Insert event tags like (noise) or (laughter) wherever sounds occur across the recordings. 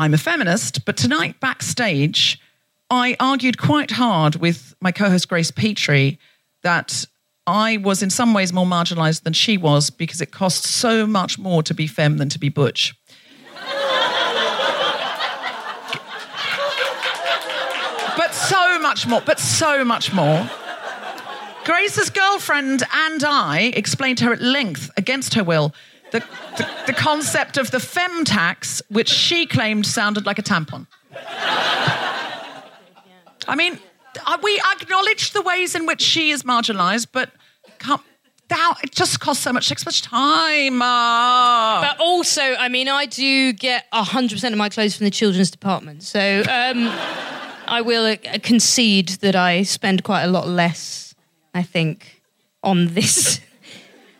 I'm a feminist, but tonight backstage, I argued quite hard with my co host Grace Petrie that I was in some ways more marginalized than she was because it costs so much more to be femme than to be butch. but so much more, but so much more. Grace's girlfriend and I explained to her at length, against her will, the, the, the concept of the fem tax, which she claimed sounded like a tampon. I mean, uh, we acknowledge the ways in which she is marginalised, but can't, now it just costs so much, takes much time. But also, I mean, I do get 100% of my clothes from the children's department. So um, I will uh, concede that I spend quite a lot less, I think, on this. (laughs)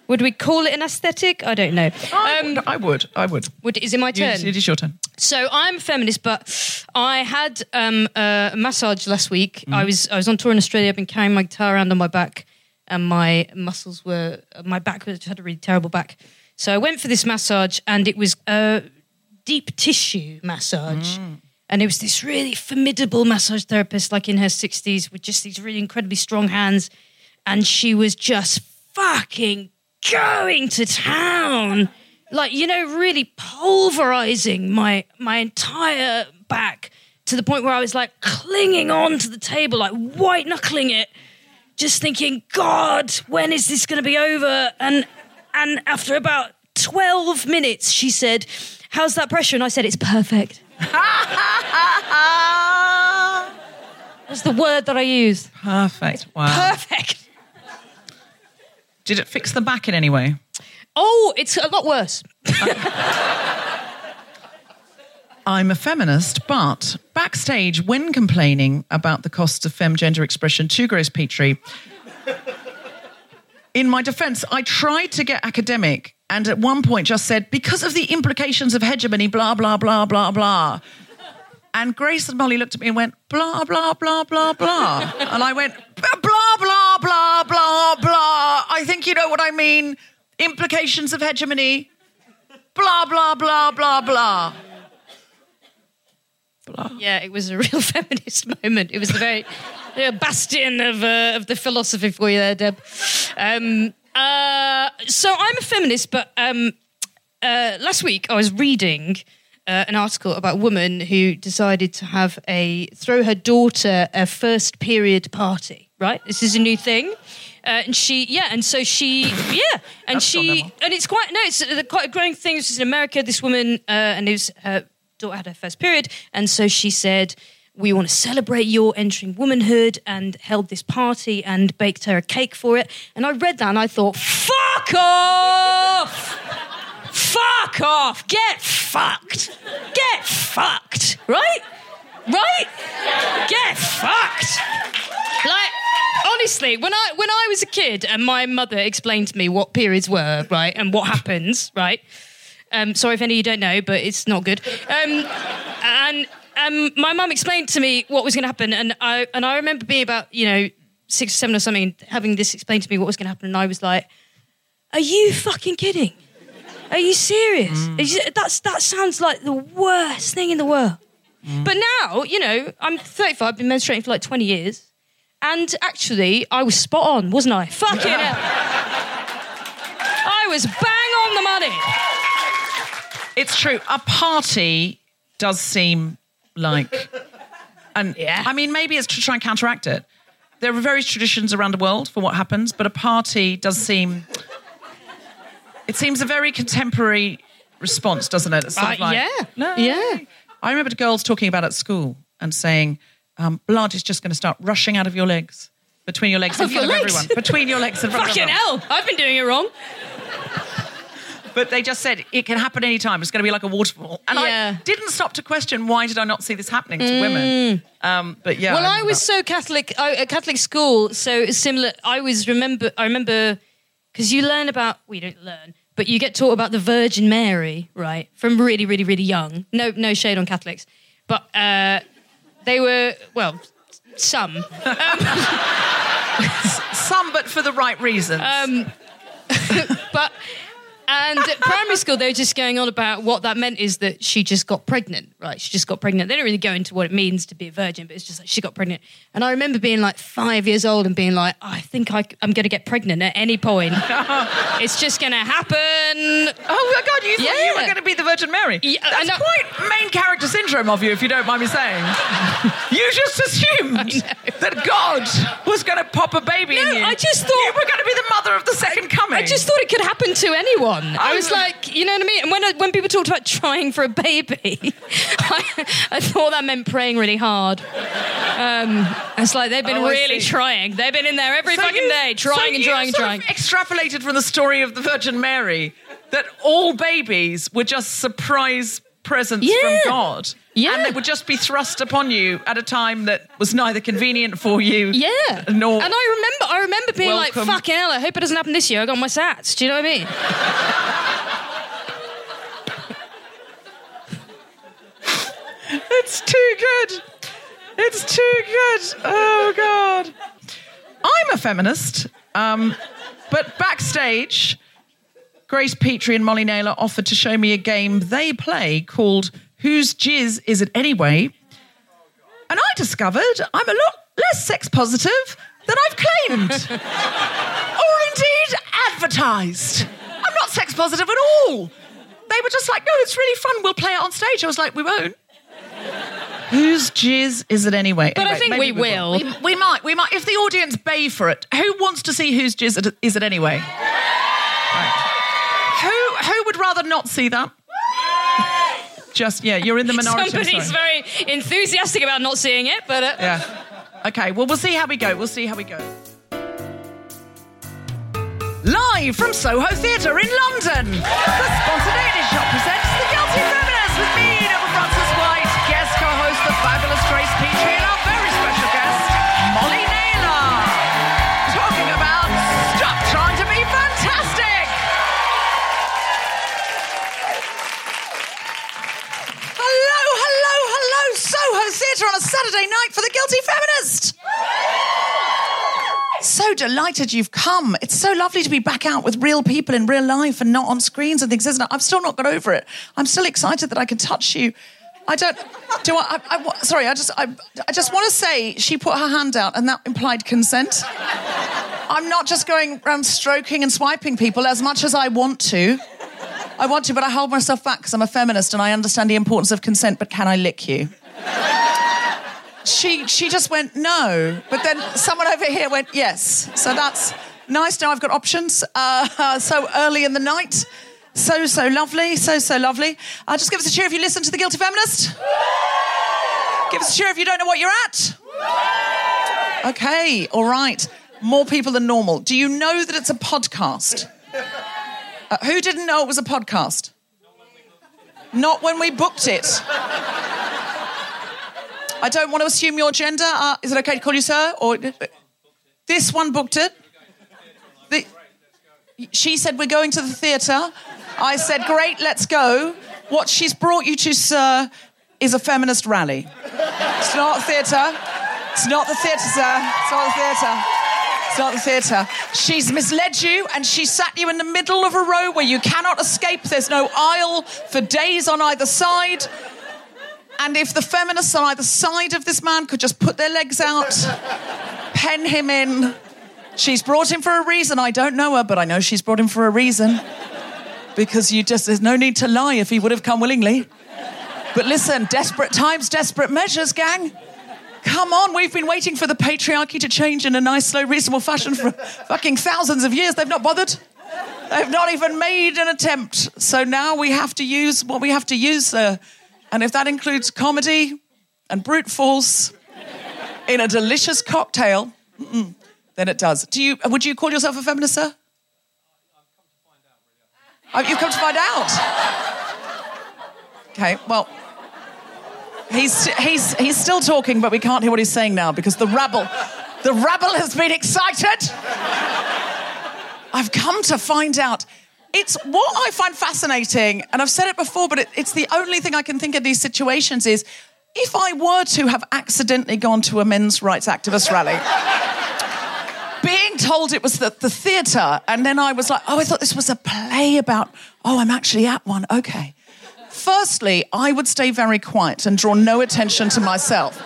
Would we call it an aesthetic? I don't know. I, Um, would, I would. I would. would, is it my turn? It is your turn. So I'm a feminist, but I had um, a massage last week. Mm-hmm. I was I was on tour in Australia. I've been carrying my guitar around on my back, and my muscles were my back was had a really terrible back. So I went for this massage, and it was a deep tissue massage. Mm. And it was this really formidable massage therapist, like in her 60s, with just these really incredibly strong hands. And she was just fucking going to town. Like, you know, really pulverizing my my entire back to the point where I was like clinging on to the table, like white knuckling it, just thinking, God, when is this gonna be over? And and after about 12 minutes, she said, How's that pressure? And I said, It's perfect. (laughs) That's the word that I used. Perfect. Wow. Perfect. Did it fix the back in any way? Oh, it's a lot worse. (laughs) I'm a feminist, but backstage, when complaining about the costs of femme gender expression to Grace Petrie, in my defense, I tried to get academic and at one point just said, because of the implications of hegemony, blah, blah, blah, blah, blah. And Grace and Molly looked at me and went, blah, blah, blah, blah, blah. And I went, blah, blah, blah, blah, blah. You know what I mean. Implications of hegemony, blah, blah, blah, blah, blah. Butler. Yeah, it was a (laughs) real feminist moment. It was the very bastion of uh, of the philosophy for you there, Deb. Um, uh, so I'm a feminist, but um, uh, last week I was reading uh, an article about a woman who decided to have a throw her daughter a first period party. Right, this is a new thing. Uh, and she, yeah, and so she, (coughs) yeah, and she, and it's quite no, it's uh, quite a growing thing. This is in America. This woman, uh, and it was her daughter had her first period, and so she said, "We want to celebrate your entering womanhood," and held this party and baked her a cake for it. And I read that and I thought, "Fuck off." Fuck off! Get fucked! Get fucked! Right? Right? Get fucked! Like, honestly, when I when I was a kid and my mother explained to me what periods were, right, and what happens, right? Um, sorry if any of you don't know, but it's not good. Um, and um, my mum explained to me what was going to happen, and I and I remember being about you know six or seven or something, having this explained to me what was going to happen, and I was like, "Are you fucking kidding? Are you serious? Are you- that's that sounds like the worst thing in the world." But now, you know, I'm 35, I've been menstruating for like 20 years. And actually, I was spot on, wasn't I? Fucking hell. I was bang on the money. It's true. A party does seem like, and Yeah. I mean, maybe it's to try and counteract it. There are various traditions around the world for what happens, but a party does seem. It seems a very contemporary response, doesn't it? It's sort of Uh, like, yeah. no. Yeah. I remember the girls talking about at school and saying, um, "Blood is just going to start rushing out of your legs, between your legs, in Of front your of legs? everyone, between your legs, in front (laughs) Fucking everyone." hell, I've been doing it wrong. (laughs) But they just said it can happen anytime. It's going to be like a waterfall. And Yeah. I didn't stop to question why did I not see this happening to women? Um, but yeah. Mm. Well, I remember was that. so Catholic, I, at Catholic school, so similar. I was remember, I remember, because you learn about, well, don't learn, but you get taught about the Virgin Mary, right, from really, really, really young. No, no shade on Catholics, but uh, they were well, some. some, but for the right reasons. Um, (laughs) but and at primary school they were just going on about what that meant is that she just got pregnant right she just got pregnant they don't really go into what it means to be a virgin but it's just like she got pregnant and i remember being like five years old and being like i think I, i'm going to get pregnant at any point (laughs) it's just going to happen oh my God, you thought you were going to be the Virgin Mary? Yeah, That's quite main character syndrome of you, if you don't mind me saying. (laughs) you just assumed that God was going to pop a baby No, in you. I just thought- you were going to be the mother of the second coming. I just thought it could happen to anyone. I was like, you know what I mean? And when, when people talked about trying for a baby, (laughs) I, I thought that meant praying really hard. Um, it's like they've been Oh, really trying. They've been in there every So fucking you- day, trying so and trying and trying. Extrapolated from the story of the Virgin Mary that all babies were just surprise presents Yeah. from God. Yeah. And they would just be thrust upon you at a time that was neither convenient for you Yeah. nor and I remember I remember being Welcome. like, fucking hell, I hope it doesn't happen this year. I got my sats. Do you know what I mean? It's too good. It's too good. Oh God. I'm a feminist, um, but backstage, Grace Petrie and Molly Naylor offered to show me a game they play called "Whose Jizz Is It Anyway?" And I discovered I'm a lot less sex positive than I've claimed, (laughs) or indeed advertised. I'm not sex positive at all. They were just like, "No, it's really fun. We'll play it on stage." I was like, "We won't." Whose jizz is it anyway? But I think maybe we will. We, we might. We might. If the audience bay for it, who wants to see whose jizz it- is it anyway? Right. Who who would rather not see that? Just yeah, you're in the minority. Somebody's very enthusiastic about not seeing it, but uh, Yeah. Okay. Well, we'll see how we go. We'll see how we go. Live from Soho Theatre in London, the Spontaneity Shop presents The Guilty delighted you've come. It's so lovely to be back out with real people in real life and not on screens and things, isn't it? I've still not got over it. I'm still excited that I can touch you I don't. Do I, I, I sorry, I just, I, I just want to say she put her hand out, and that implied consent. I'm not just going around stroking and swiping people as much as I want to. I want to, but I hold myself back because I'm a feminist and I understand the importance of consent. But can I lick you? She, she just went no, but then someone over here went yes. So that's nice. Now I've got options. Uh, (laughs) so early in the night. So, so lovely. So, so lovely. Uh, just give us a cheer if you listen to The Guilty Feminist. Give us a cheer if you don't know what you're at. Okay, all right. More people than normal. Do you know that it's a podcast? Uh, who didn't know it was a podcast? Not when we booked it. I don't want to assume your gender. Uh, is it okay to call you sir? Or this one booked it. The, she said we're going to the theatre. I said, great, let's go. What she's brought you to, sir, is a feminist rally. It's not theatre. It's not the theatre, sir. It's not the theatre. It's not the theatre. She's misled you and she sat you in the middle of a row where you cannot escape. There's no aisle for days on either side. And if the feminists on either side of this man could just put their legs out, pen him in. She's brought him for a reason. I don't know her, but I know she's brought him for a reason because you just, there's no need to lie if he would have come willingly. But listen, desperate times, desperate measures, gang. Come on, we've been waiting for the patriarchy to change in a nice, slow, reasonable fashion for fucking thousands of years. They've not bothered. They've not even made an attempt. So now we have to use what we have to use, sir. And if that includes comedy and brute force in a delicious cocktail, then it does. Do you, would you call yourself a feminist, sir? Oh, oh, you've come to find out. Okay, well, he's, he's, he's still talking, but we can't hear what he's saying now because the rabble, the rabble has been excited. I've come to find out. It's what I find fascinating, and I've said it before, but it, it's the only thing I can think of these situations is if I were to have accidentally gone to a men's rights activist rally (laughs) being told it was the, the theatre, and then I was like, oh, I thought this was a play about, oh, I'm actually at one. Okay. Firstly, I would stay very quiet and draw no attention to myself.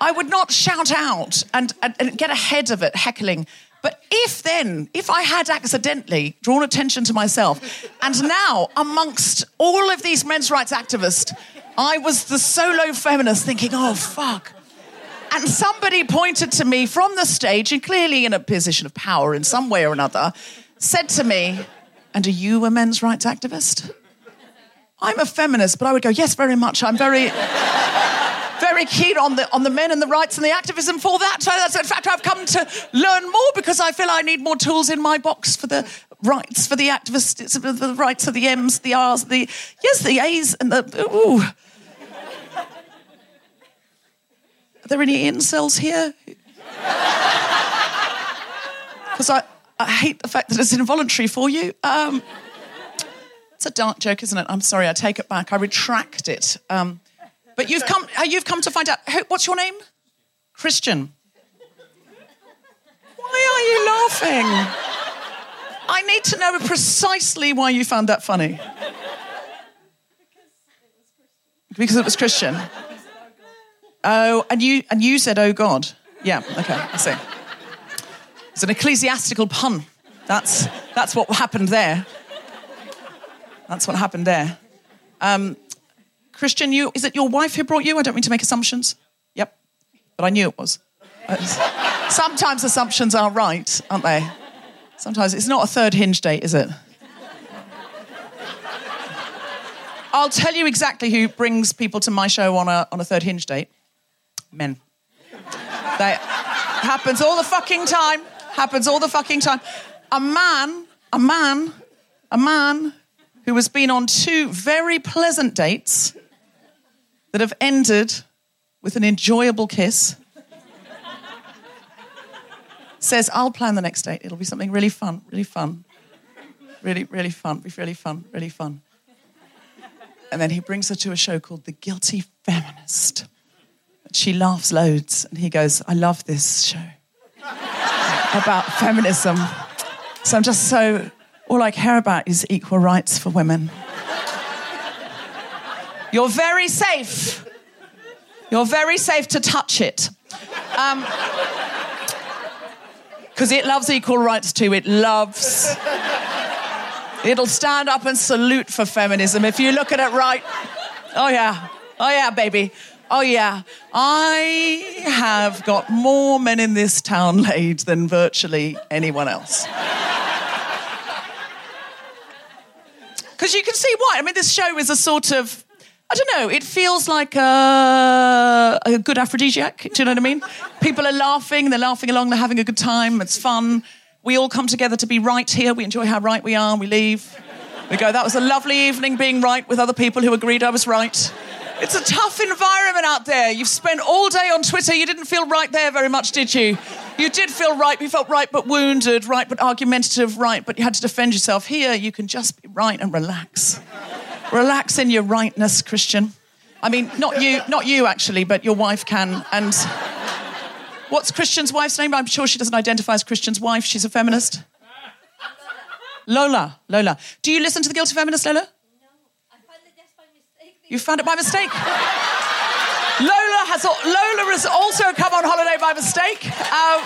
I would not shout out and, and, and get ahead of it, heckling. But if then, if I had accidentally drawn attention to myself, and now amongst all of these men's rights activists, I was the solo feminist thinking, oh, fuck. And somebody pointed to me from the stage, and clearly in a position of power in some way or another, said to me, And are you a men's rights activist? I'm a feminist, but I would go, Yes, very much. I'm very. Very keen on the on the men and the rights and the activism for that. So that's in fact I've come to learn more because I feel I need more tools in my box for the rights for the activists, for the rights of the M's, the R's, the yes, the A's and the ooh. Are there any incels here? (laughs) Because I, I hate the fact that it's involuntary for you. Um, it's a dark joke, isn't it? I'm sorry, I take it back. I retract it. Um, but you've come, uh, you've come to find out. What's your name? Christian. Why are you laughing? I need to know precisely why you found that funny. Because it was Christian. Oh, and you and you said, "Oh God." Yeah. Okay. I see. It's an ecclesiastical pun. That's that's what happened there. That's what happened there. Um, Christian, you is it your wife who brought you? I don't mean to make assumptions. Yep, but I knew it was. (laughs) Sometimes assumptions are right, aren't they? Sometimes it's not a third hinge date, is it? I'll tell you exactly who brings people to my show on a on a third hinge date men. That happens all the fucking time. Happens all the fucking time. A man, a man, a man who has been on two very pleasant dates that have ended with an enjoyable kiss says, I'll plan the next date. It'll be something really fun, really fun. Really, really fun. Be really fun, really fun. And then he brings her to a show called The Guilty Feminist she laughs loads. And he goes, I love this show about feminism. So I'm just so, all I care about is equal rights for women. You're very safe. You're very safe to touch it. Um, because it loves equal rights too. It loves. It'll stand up and salute for feminism if you look at it right. Oh, yeah. Oh, yeah, baby. Oh, yeah. I have got more men in this town laid than virtually anyone else. Because you can see why. I mean, this show is a sort of, I don't know, it feels like a, a good aphrodisiac. Do you know what I mean? People are laughing, they're laughing along, they're having a good time, it's fun. We all come together to be right here. We enjoy how right we are, we leave. We go, that was a lovely evening being right with other people who agreed I was right. It's a tough environment out there. You've spent all day on Twitter. You didn't feel right there very much, did you? You did feel right. You felt right but wounded, right but argumentative, right but you had to defend yourself. Here, you can just be right and relax. Relax in your rightness, Christian. I mean, not you, not you actually, but your wife can. And what's Christian's wife's name? I'm sure she doesn't identify as Christian's wife. She's a feminist. Lola, Lola. Do you listen to the Guilty Feminist, Lola? No, I found it just by mistake. You found it by mistake. Lola has Lola has also come on holiday by mistake. Um,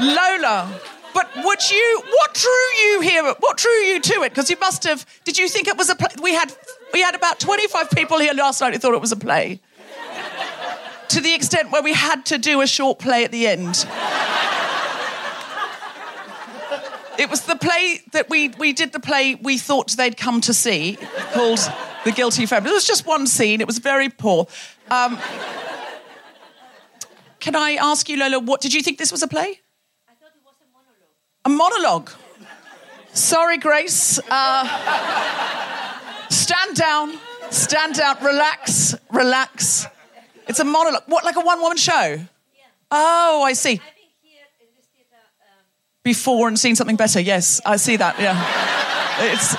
Lola, but would you? What drew you here? What drew you to it? Because you must have. Did you think it was a play? We had we had about twenty five people here last night who thought it was a play. to the extent where we had to do a short play at the end. It was the play that we we did the play we thought they'd come to see called The Guilty Feminist. It was just one scene. It was very poor. Um, can I ask you, Lola, what did you think this was a play? I thought it was a monologue. Sorry, Grace. Uh, stand down. Stand down. Relax. Relax. It's a monologue. What, like a one-woman show? Yeah. Oh, I see before and seen something better. Yes, I see that. Yeah. It's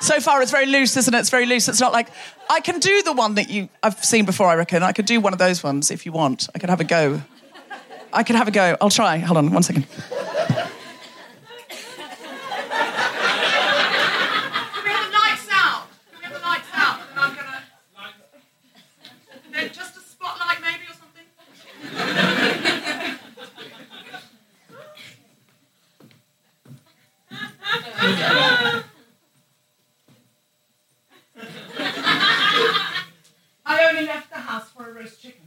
so far it's very loose, isn't it? It's very loose. It's not like I can do the one that you I've seen before. I reckon I could do one of those ones if you want. I could have a go. I could have a go. I'll try. Hold on, one second. Just a spotlight, maybe, or something. I only left the house for a roast chicken.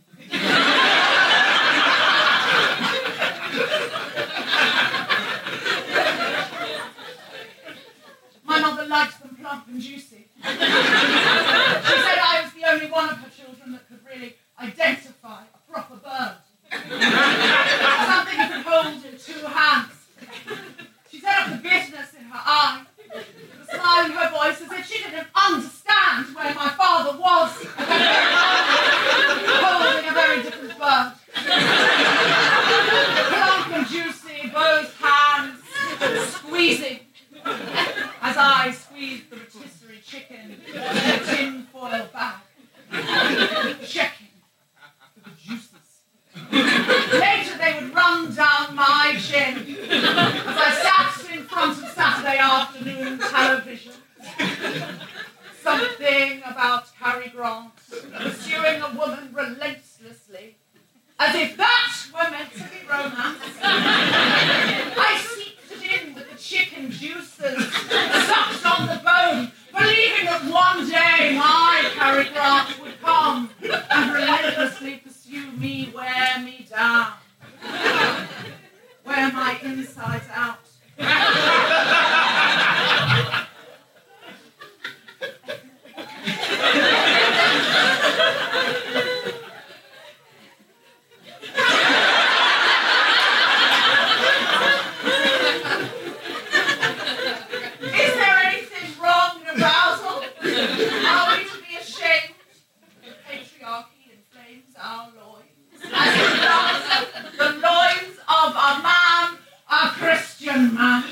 My mother likes them plump and juicy. she said I was the only one of her children that could really identify a proper bird. Something you could hold in two hands. She up the bitterness in her eye, the smile in her voice as if she didn't understand where my father was. Holding a very different bird. Plump and juicy, both hands squeezing as I squeezed the rotisserie chicken in a tin foil bag. Checking. Later they would run down my chin as I sat in front of Saturday afternoon television. Something about Cary Grant pursuing a woman relentlessly, as if that were meant to be romance. I seeped it in with the chicken juices, sucked on the bone, believing that one day my Cary Grant would come and relentlessly pursue me, wear me down, wear my insides out. (laughs) Is there anything wrong in arousal? Are we to be ashamed? Patriarchy inflames our loins. As it does the loins of a man, a Christian man.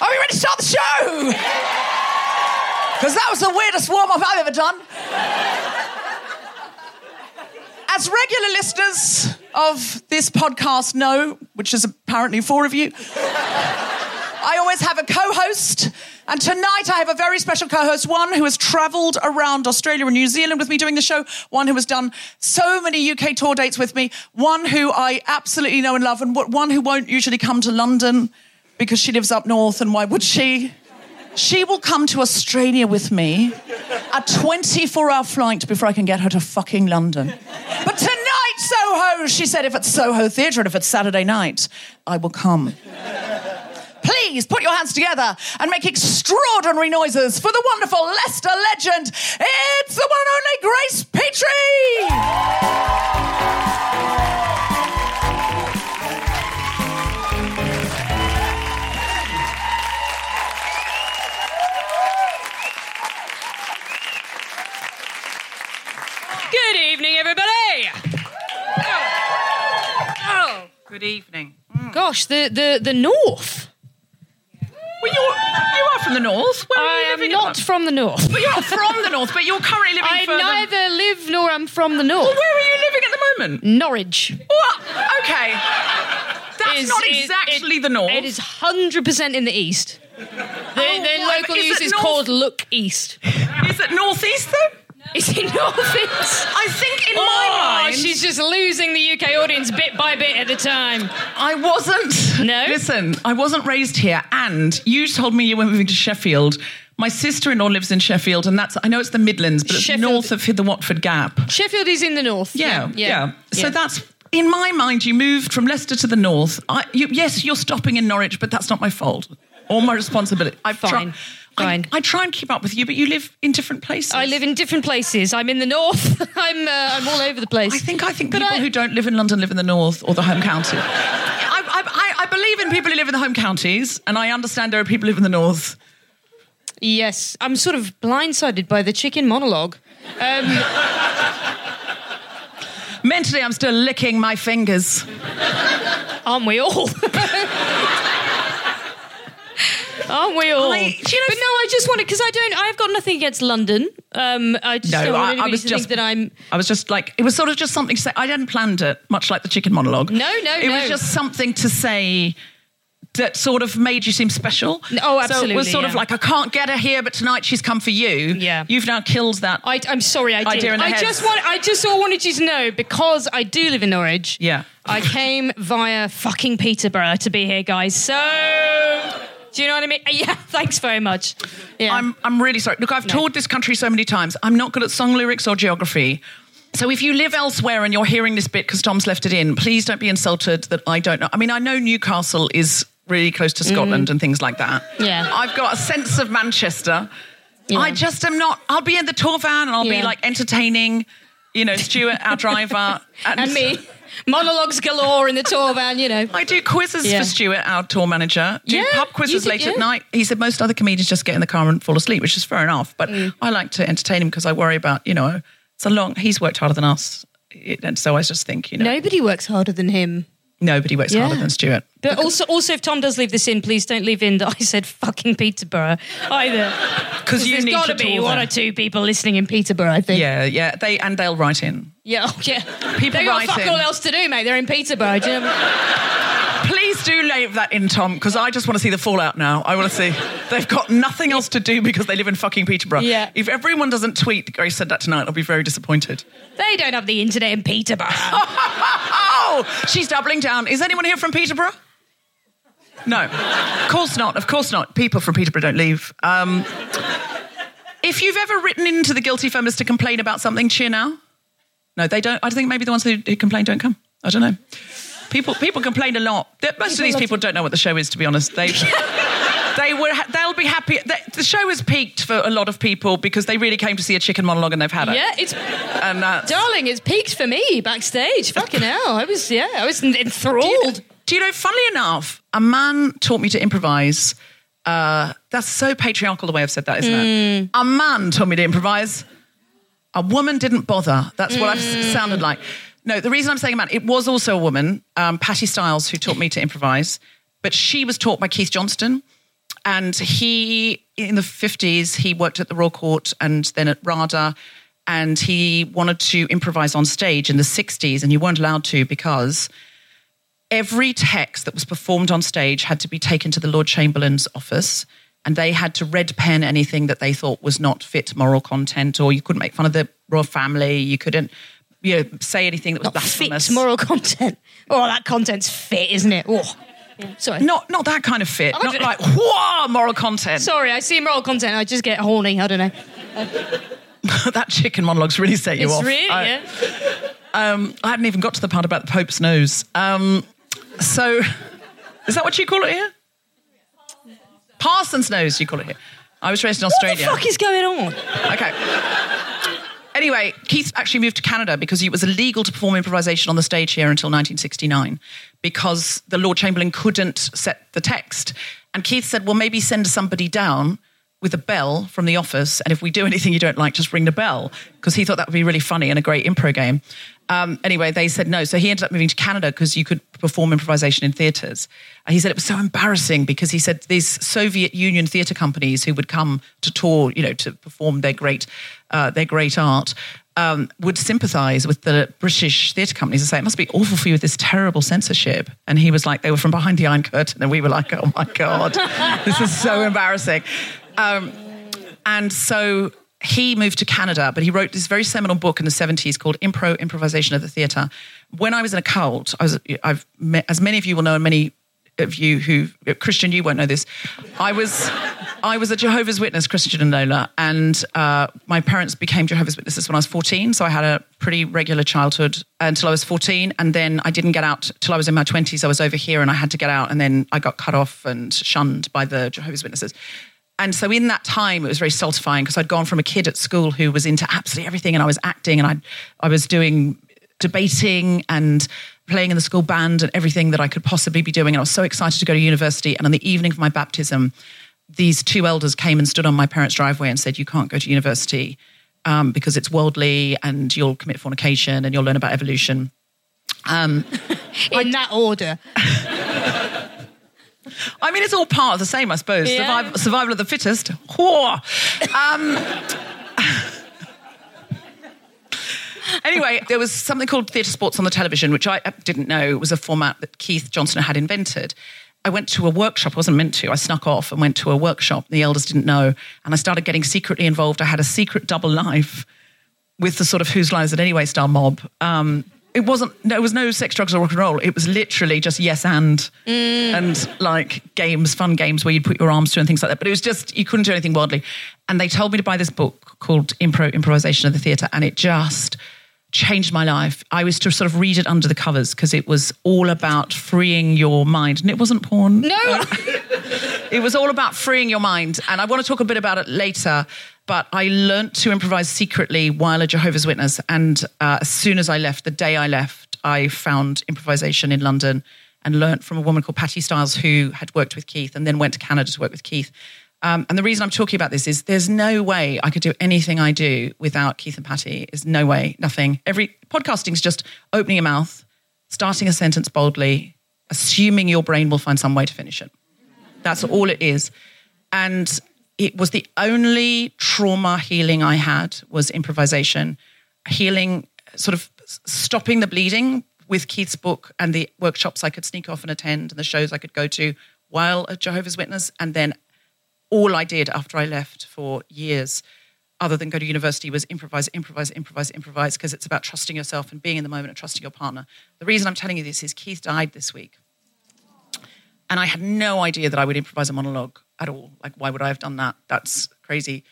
Are we ready to start the show? Because that was the weirdest warm up I've ever done. As regular listeners, of this podcast know, which is apparently four of you, I always have a co host. And tonight I have a very special co host, one who has travelled around Australia and New Zealand with me doing the show, one who has done so many UK tour dates with me, one who I absolutely know and love, and one who won't usually come to London because she lives up north, and why would she? She will come to Australia with me, a 24 hour flight before I can get her to fucking London. But tonight, Soho, she said, if it's Soho Theatre and if it's Saturday night, I will come. Please put your hands together and make extraordinary noises for the wonderful Leicester legend. It's the one and only Grace Petrie! Good evening, everybody. Oh, Good evening. Mm. gosh, the the the north. Well, you're, you are from the north. Where are you I am not from the north. But you're not from the north, but you're currently living I further. neither live nor am from the north. Well, where are you living at the moment? Norwich. What? Okay. That's is- not exactly it- the north. It is hundred percent in the east. The, the right, local is news it is north- called Look East. Is it northeast though? Is it northeast? I think in Oh, my mind, she's just losing the UK audience bit by bit at a time. I wasn't. No? Listen, I wasn't raised here, and you told me you were moving to Sheffield. My sister-in-law lives in Sheffield, and that's I know it's the Midlands, but it's Sheffield- north of the Watford Gap. Sheffield is in the north. Yeah, yeah. So yeah. that's in my mind. You moved from Leicester to the north. I, you, yes, you're stopping in Norwich, but that's not my fault or my responsibility. I Fine, I. I try and keep up with you, but you live in different places. I live in different places. I'm in the north. (laughs) I'm uh, I'm all over the place. I think I think But people I- who don't live in London live in the north or the home county. (laughs) I, I, I, I believe in people who live in the home counties, and I understand there are people who live in the north. Yes, I'm sort of blindsided by the chicken monologue. Um, (laughs) Mentally, I'm still licking my fingers. aren't we all? (laughs) Aren't we all? I- you know- but no, I just wanted because I don't. I've got nothing against London. Um, I just No, don't want I, anybody I was to just think that I'm. I was just like it was sort of just something to say. I hadn't planned it, much like the chicken monologue. No, no, It was just something to say that sort of made you seem special. Oh, absolutely. So it was sort of like I can't get her here, but tonight she's come for you. Yeah. You've now killed that. I, I'm sorry, I Idea did. in the I head. just want. I just all wanted you to know because I do live in Norwich. Yeah. I came via fucking Peterborough to be here, guys. So. Do you know what I mean? (laughs) Yeah, thanks very much. Yeah. I'm I'm really sorry. Look, I've toured this country so many times. I'm not good at song lyrics or geography. So if you live elsewhere and you're hearing this bit because Tom's left it in, please don't be insulted that I don't know. I mean, I know Newcastle is really close to Scotland and things like that. Mm. Yeah. I've got a sense of Manchester. Yeah. I just am not. I'll be in the tour van and I'll be like entertaining, you know, Stuart, our driver, (laughs) and me. Monologues galore in the tour van, you know. I do quizzes Yeah. for Stuart, our tour manager. Do Yeah, pub quizzes do- late at night. He said most other comedians just get in the car and fall asleep, which is fair enough. But Mm. I like to entertain him because I worry about, you know, it's a long. He's worked harder than us, and so I just think, you know, Nobody works harder than him. Nobody works harder than Stuart. But also, also, if Tom does leave this in, please don't leave in that I said fucking Peterborough either. Because you There's got to be one or two people listening in Peterborough, I think. Yeah, yeah. They and they'll write in. Yeah, oh, yeah. People They've got fuck in. all else to do, mate. They're in Peterborough. Do you know? Please do leave that in, Tom, because I just want to see the fallout now. I want to see they've got nothing else to do because they live in fucking Peterborough. Yeah. If everyone doesn't tweet, Grace said that tonight, I'll be very disappointed. They don't have the internet in Peterborough. (laughs) Oh, she's doubling down. Is anyone here from Peterborough? No, of course not. Of course not. People from Peterborough don't leave. Um, if you've ever written into the guilty feminist to complain about something, cheer now. No, they don't. I think maybe the ones who, who complain don't come. I don't know. People people complain a lot. Most of these people don't know what the show is. To be honest, they. (laughs) They were. They'll be happy. They, the show has peaked for a lot of people because they really came to see a chicken monologue and they've had it. yeah, it's And that's, darling. It's peaked for me backstage. Fucking hell, I was yeah, I was Do you, enthralled. do you know, funnily enough, a man taught me to improvise. Uh, that's so patriarchal the way I've said that, isn't it? A man taught me to improvise. A woman didn't bother. That's what I've sounded like. No, the reason I'm saying a man, it was also a woman, um, Patti Stiles, who taught me to improvise, but she was taught by Keith Johnstone. And he, in the 50s, he worked at the Royal Court and then at RADA. and he wanted to improvise on stage in the 60s, and you weren't allowed to because every text that was performed on stage had to be taken to the Lord Chamberlain's office. And they had to red pen anything that they thought was not fit moral content, or you couldn't make fun of the royal family. You couldn't, you know, say anything that was Not blasphemous. fit moral content. Oh, that content's fit, isn't it? Oh, yeah, sorry. Not not that kind of fit. I Not don't- like whoa moral content. Sorry, I see moral content. I just get horny. I don't know. (laughs) that chicken monologue's really set you It's off. really I, yeah. um, I hadn't even got to the part about the Pope's nose. Um, so, is that what you call it here? Parson's nose, you call it here. I was raised in Australia. What the fuck is going on? Okay. Anyway, Keith actually moved to Canada because it was illegal to perform improvisation on the stage here until 1969 because the Lord Chamberlain couldn't set the text. And Keith said, well, maybe send somebody down with a bell from the office. And if we do anything you don't like, just ring the bell because he thought that would be really funny and a great impro game. Um, anyway, they said no. So he ended up moving to Canada because you could perform improvisation in theatres. And he said it was so embarrassing because he said these Soviet Union theatre companies who would come to tour, you know, to perform their great, uh, their great art, um, would sympathise with the British theatre companies and say it must be awful for you with this terrible censorship. And he was like, they were from behind the Iron Curtain, and we were like, oh my god, (laughs) this is so embarrassing. Um, and so he moved to Canada, but he wrote this very seminal book in the 70s called Impro Improvisation of the Theatre. When I was in a cult, I was, I've met, as many of you will know, and many of you who, Christian, you won't know this. I was, I was a Jehovah's Witness, Christian and Lola, and uh, my parents became Jehovah's Witnesses when I was 14. So I had a pretty regular childhood until I was 14. And then I didn't get out till I was in my 20s. I was over here and I had to get out. And then I got cut off and shunned by the Jehovah's Witnesses. And so in that time, it was very stultifying because I'd gone from a kid at school who was into absolutely everything, and I was acting, and I, I was doing debating and playing in the school band and everything that I could possibly be doing. And I was so excited to go to university. And on the evening of my baptism, these two elders came and stood on my parents' driveway and said, "You can't go to university um, because it's worldly, and you'll commit fornication, and you'll learn about evolution." Um, (laughs) In that order. (laughs) I mean, it's all part of the same, I suppose. Yeah. Survival, survival of the fittest. Whoa. Um, (laughs) anyway, there was something called theatre sports on the television, which I didn't know was a format that Keith Johnstone had invented. I went to a workshop. I wasn't meant to. I snuck off and went to a workshop. The elders didn't know, and I started getting secretly involved. I had a secret double life with the sort of Whose Line Is It Anyway style mob. Um, it wasn't. There was no sex, drugs, or rock and roll. It was literally just yes and mm. and like games, fun games where you'd put your arms to and things like that. But it was just you couldn't do anything wildly And they told me to buy this book called Impro Improvisation of the Theatre, and it just changed my life. I was to sort of read it under the covers because it was all about freeing your mind, and it wasn't porn. No. (laughs) It was all about freeing your mind. And I want to talk a bit about it later. But I learnt to improvise secretly while a Jehovah's Witness. And uh, as soon as I left, the day I left, I found improvisation in London and learnt from a woman called Patti Stiles who had worked with Keith and then went to Canada to work with Keith. Um, and the reason I'm talking about this is there's no way I could do anything I do without Keith and Patti. Is no way, nothing. Every podcasting is just opening your mouth, starting a sentence boldly, assuming your brain will find some way to finish it. That's all it is. And it was the only trauma healing I had was improvisation, healing, sort of stopping the bleeding with Keith's book and the workshops I could sneak off and attend and the shows I could go to while a Jehovah's Witness. And then all I did after I left for years, other than go to university, was improvise, improvise, improvise, improvise, because it's about trusting yourself and being in the moment and trusting your partner. The reason I'm telling you this is Keith died this week. And I had no idea that I would improvise a monologue at all. Like, why would I have done that? That's crazy.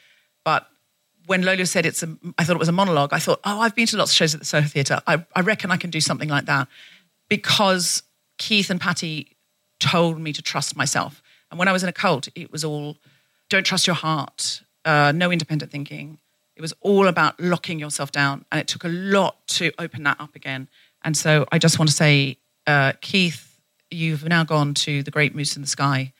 But when Lola said it's a, I thought it was a monologue, I thought, oh, I've been to lots of shows at the Soho Theatre. I, I reckon I can do something like that because Keith and Patti told me to trust myself. And when I was in a cult, it was all don't trust your heart, uh, no independent thinking. It was all about locking yourself down. And it took a lot to open that up again. And so I just want to say, uh, Keith, you've now gone to the great moose in the sky.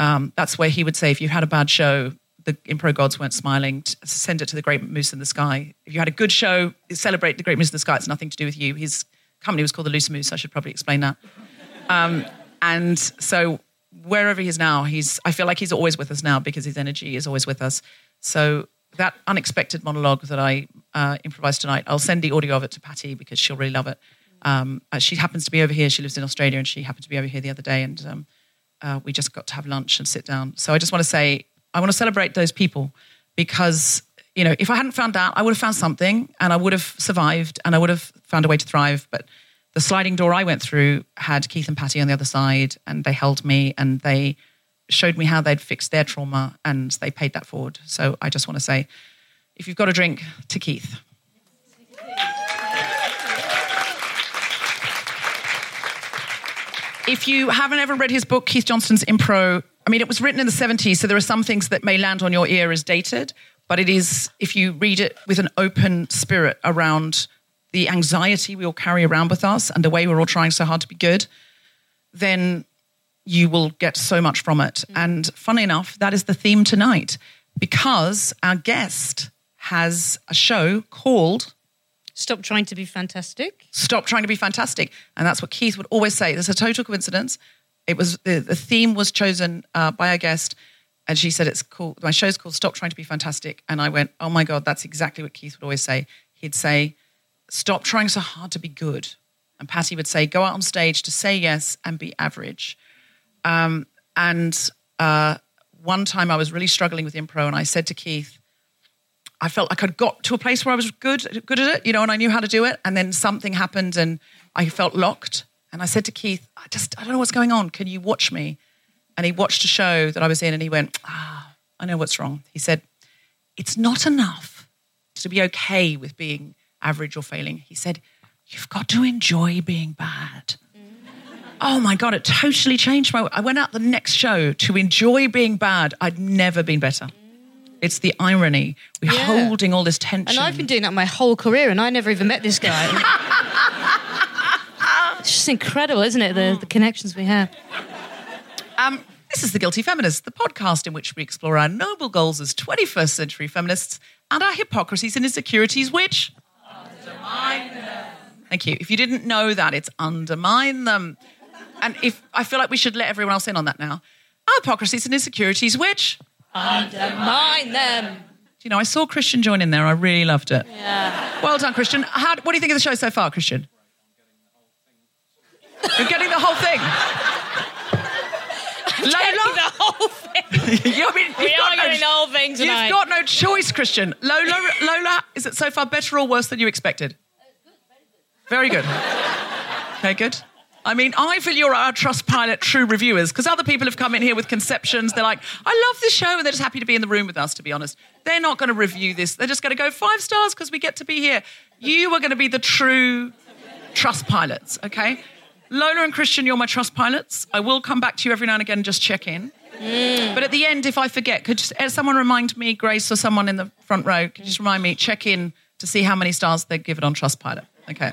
Um, that's where he would say, if you had a bad show, the impro gods weren't smiling, send it to the great moose in the sky. If you had a good show, celebrate the great moose in the sky. It's nothing to do with you. His company was called the Loose Moose. I should probably explain that. Um, and so wherever he is now, he's. I feel like he's always with us now because his energy is always with us. So that unexpected monologue that I uh, improvised tonight. I'll send the audio of it to Patti because she'll really love it. Um, uh, she happens to be over here. She lives in Australia, and she happened to be over here the other day, and um, uh, we just got to have lunch and sit down. So I just want to say I want to celebrate those people because you know if I hadn't found out, I would have found something, and I would have survived, and I would have found a way to thrive. But the sliding door I went through had Keith and Patti on the other side, and they held me and they showed me how they'd fixed their trauma, and they paid that forward. So I just want to say, if you've got a drink, to Keith. If you haven't ever read his book, Keith Johnstone's Impro, I mean, it was written in the 70s, so there are some things that may land on your ear as dated, but it is, if you read it with an open spirit around the anxiety we all carry around with us and the way we're all trying so hard to be good, then you will get so much from it. Mm. And funny enough, that is the theme tonight because our guest has a show called Stop trying to be fantastic. Stop Trying to Be Fantastic. And that's what Keith would always say. There's a total coincidence. It was the, the theme was chosen uh, by a guest, and she said it's called my show's called Stop Trying to Be Fantastic. And I went, Oh my God, that's exactly what Keith would always say. He'd say, Stop trying so hard to be good. And Patti would say, Go out on stage to say yes and be average. Um, and uh, one time I was really struggling with improv, and I said to Keith, I felt like I'd got to a place where I was good, good at it, you know, and I knew how to do it. And then something happened, and I felt locked. And I said to Keith, I just, I don't know what's going on. Can you watch me? And he watched a show that I was in, and he went, Ah, I know what's wrong. He said, It's not enough to be okay with being average or failing. He said, You've got to enjoy being bad. (laughs) Oh my God, it totally changed my. I went out the next show to enjoy being bad. I'd never been better. It's the irony. We're Yeah. holding all this tension. And I've been doing that my whole career, and I never even met this guy. (laughs) it's just incredible, isn't it? The, the connections we have. Um, this is The Guilty Feminist, the podcast in which we explore our noble goals as 21st century feminists and our hypocrisies and insecurities, which undermine them. Thank you. If you didn't know that, it's undermine them. And if I feel like we should let everyone else in on that now. Our hypocrisies and insecurities, which Undermine them. you know, I saw Christian join in there. I really loved it. Yeah. Well done, Christian. How, what do you think of the show so far, Christian? You're getting the whole thing. (laughs) Getting Lola, the whole thing. you, I mean, We are no- getting the whole thing tonight. You've got no choice, Christian. Lola, Lola, is it so far better or worse than you expected? Very good. Very good. I mean, I feel you're our Trust Pilot true reviewers because other people have come in here with conceptions. They're like, I love this show, and they're just happy to be in the room with us, to be honest. They're not going to review this. They're just going to go five stars because we get to be here. You are going to be the true Trust Pilots, okay? Lola and Christian, you're my Trust Pilots. I will come back to you every now and again and just check in. But at the end, if I forget, could just, uh, someone remind me, Grace or someone in the front row, could you just remind me, check in to see how many stars they give it on Trustpilot. Okay.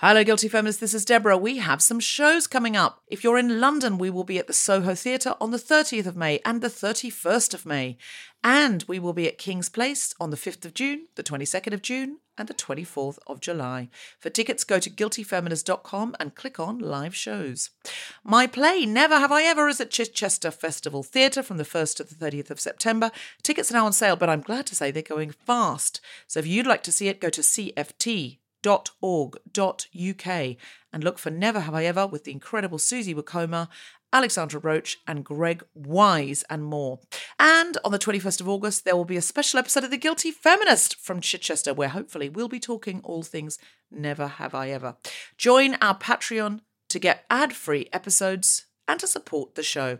Hello, Guilty Feminists. This is Deborah. We have some shows coming up. If you're in London, we will be at the Soho Theatre on the 30th of May and the 31st of May. And we will be at King's Place on the 5th of June, the 22nd of June, and the 24th of July. For tickets, go to guiltyfeminist.com and click on live shows. My play, Never Have I Ever, is at Chichester Festival Theatre from the 1st to the 30th of September. Tickets are now on sale, but I'm glad to say they're going fast. So if you'd like to see it, go to CFT www.org.uk and look for Never Have I Ever with the incredible Susie Wokoma, Alexandra Roach, and Greg Wise, and more. And on the 21st of August, there will be a special episode of The Guilty Feminist from Chichester, where hopefully we'll be talking all things Never Have I Ever. Join our Patreon to get ad free episodes and to support the show.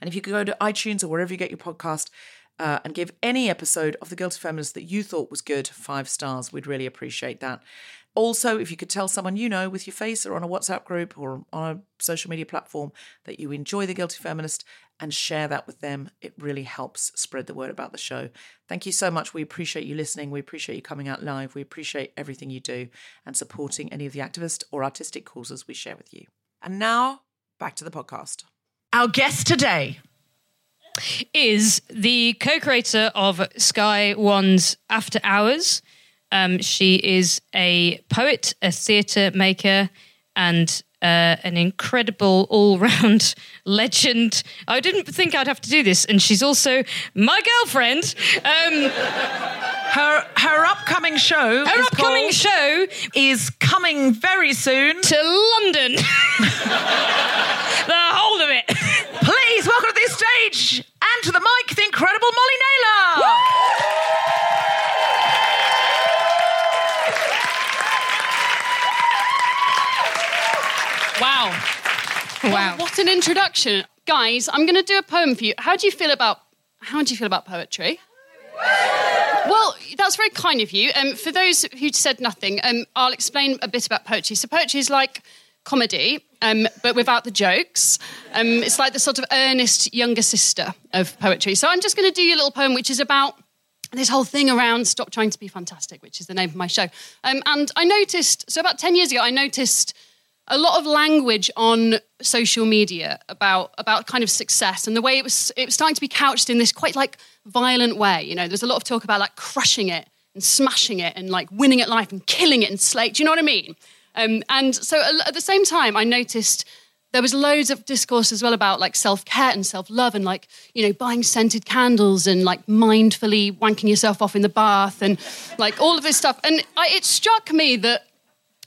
And if you go to iTunes or wherever you get your podcast, uh, and give any episode of The Guilty Feminist that you thought was good five stars. We'd really appreciate that. Also, if you could tell someone you know with your face or on a WhatsApp group or on a social media platform that you enjoy The Guilty Feminist and share that with them, it really helps spread the word about the show. Thank you so much. We appreciate you listening. We appreciate you coming out live. We appreciate everything you do and supporting any of the activist or artistic causes we share with you. And now, back to the podcast. Our guest today is the co-creator of Sky One's After Hours. Um, she is a poet, a theatre maker, and uh, an incredible all-round (laughs) legend. I didn't think I'd have to do this, and she's also my girlfriend. Um, her her upcoming show. her is upcoming show is coming very soon. to London. (laughs) the whole of it. Stage and to the mic the incredible Molly Naylor. Wow. Wow. What an introduction. Guys, I'm going to do a poem for you. How do you feel about how do you feel about poetry? Well, that's very kind of you. Um, for those who said nothing, um, I'll explain a bit about poetry. So, poetry is like comedy, um, but without the jokes. Um, it's like the sort of earnest younger sister of poetry. So, I'm just going to do you a little poem which is about this whole thing around stop trying to be fantastic, which is the name of my show. Um, and I noticed, so about 10 years ago, I noticed a lot of language on social media about about kind of success and the way it was it was starting to be couched in this quite like violent way. You know, there's a lot of talk about like crushing it and smashing it and like winning at life and killing it and slay. Do you know what I mean? Um, and so at the same time, I noticed there was loads of discourse as well about like self-care and self-love and like you know buying scented candles and like mindfully wanking yourself off in the bath and like all of this stuff and I, it struck me that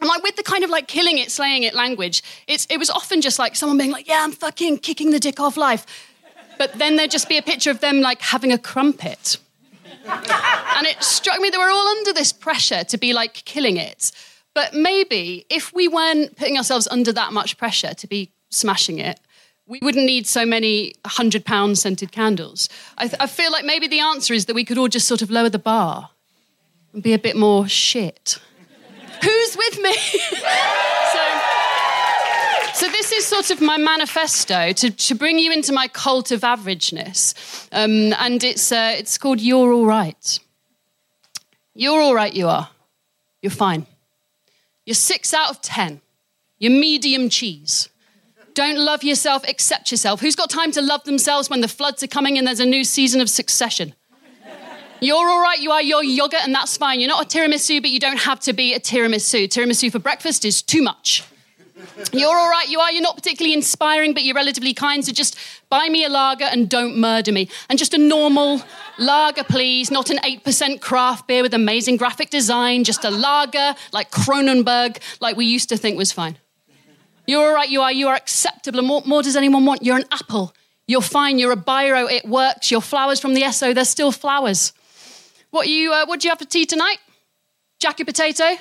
and like with the kind of like killing it, slaying it language, it's, it was often just like someone being like, yeah, I'm fucking kicking the dick off life. But then there'd just be a picture of them like having a crumpet. and it struck me that we're all under this pressure to be like killing it. But maybe if we weren't putting ourselves under that much pressure to be smashing it, we wouldn't need so many hundred pound scented candles. I, th- I feel like maybe the answer is that we could all just sort of lower the bar and be a bit more shit. Who's with me? (laughs) so, so this is sort of my manifesto to, to bring you into my cult of averageness, um, and it's uh, it's called "You're All Right." You're all right. You are. You're fine. You're six out of ten. You're medium cheese. Don't love yourself, accept yourself. Who's got time to love themselves when the floods are coming and there's a new season of succession? You're all right, you are your yogurt, and that's fine. You're not a tiramisu, but you don't have to be a tiramisu. Tiramisu for breakfast is too much. You're all right, you are. You're not particularly inspiring, but you're relatively kind. So just buy me a lager and don't murder me. And just a normal lager, please. Not an 8% craft beer with amazing graphic design. Just a lager like Kronenbourg, like we used to think was fine. You're all right, you are. You are acceptable. And what more does anyone want? You're an apple. You're fine. You're a biro. It works. You're flowers from the Esso. They're still flowers. What you? Uh, what do you have for tea tonight? Jacket potato.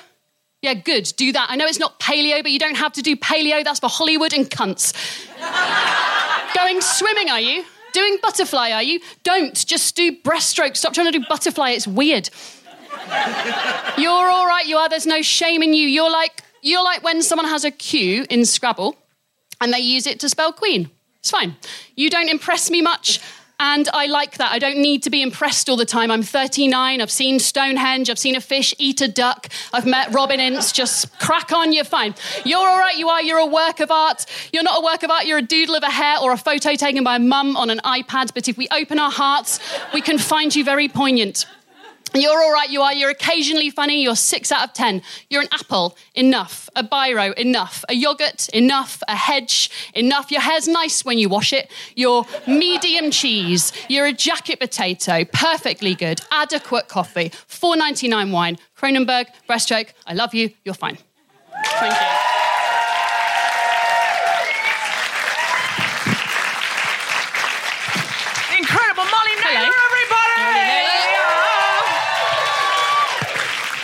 Yeah, good. Do that. I know it's not paleo, but you don't have to do paleo. That's for Hollywood and cunts. (laughs) Going swimming, are you? Doing butterfly, are you? Don't. Just do breaststroke. Stop trying to do butterfly. It's weird. (laughs) You're all right. You are. There's no shame in you. You're like you're like when someone has a Q in Scrabble, and they use it to spell queen. It's fine. You don't impress me much. And I like that. I don't need to be impressed all the time. I'm 39. I've seen Stonehenge. I've seen a fish eat a duck. I've met Robin Ince. Just crack on. You're fine. You're all right. You are. You're a work of art. You're not a work of art. You're a doodle of a hair or a photo taken by a mum on an iPad. But if we open our hearts, we can find you very poignant. You're all right, you are. You're occasionally funny. You're six out of 10. You're an apple, enough. A biro, enough. A yogurt, enough. A hedge, enough. Your hair's nice when you wash it. You're medium cheese. You're a jacket potato, perfectly good. Adequate coffee. 4.99 wine. Kronenbourg, breaststroke. I love you. You're fine. Thank you. Incredible. Molly Naylor, everybody!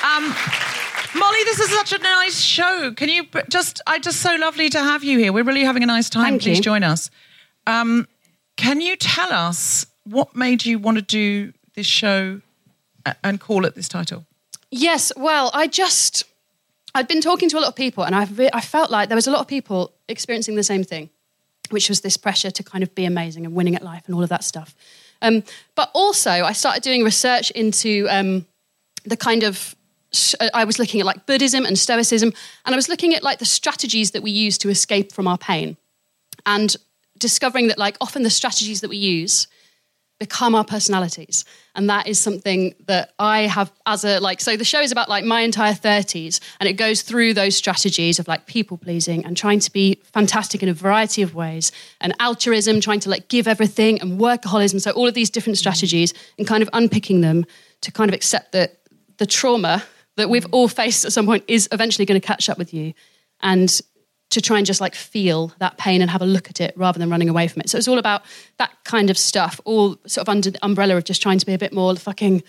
Um, Such a nice show. Can you just, I just so lovely to have you here. We're really having a nice time. Thank Please you. join us. Um, can you tell us what made you want to do this show and call it this title? Yes, well, I just I'd been talking to a lot of people, and I re- I felt like there was a lot of people experiencing the same thing, which was this pressure to kind of be amazing and winning at life and all of that stuff. Um, but also, I started doing research into um, the kind of Uh, I was looking at like Buddhism and Stoicism, and I was looking at like the strategies that we use to escape from our pain, and discovering that like often the strategies that we use become our personalities. And that is something that i have as a like so the show is about like my entire 30s and it goes through those strategies of like people pleasing and trying to be fantastic in a variety of ways and altruism trying to like give everything and workaholism so all of these different mm-hmm. strategies and kind of unpicking them to kind of accept that the trauma that we've all faced at some point is eventually going to catch up with you and to try and just like feel that pain and have a look at it rather than running away from it. So it's all about that kind of stuff, all sort of under the umbrella of just trying to be a bit more fucking,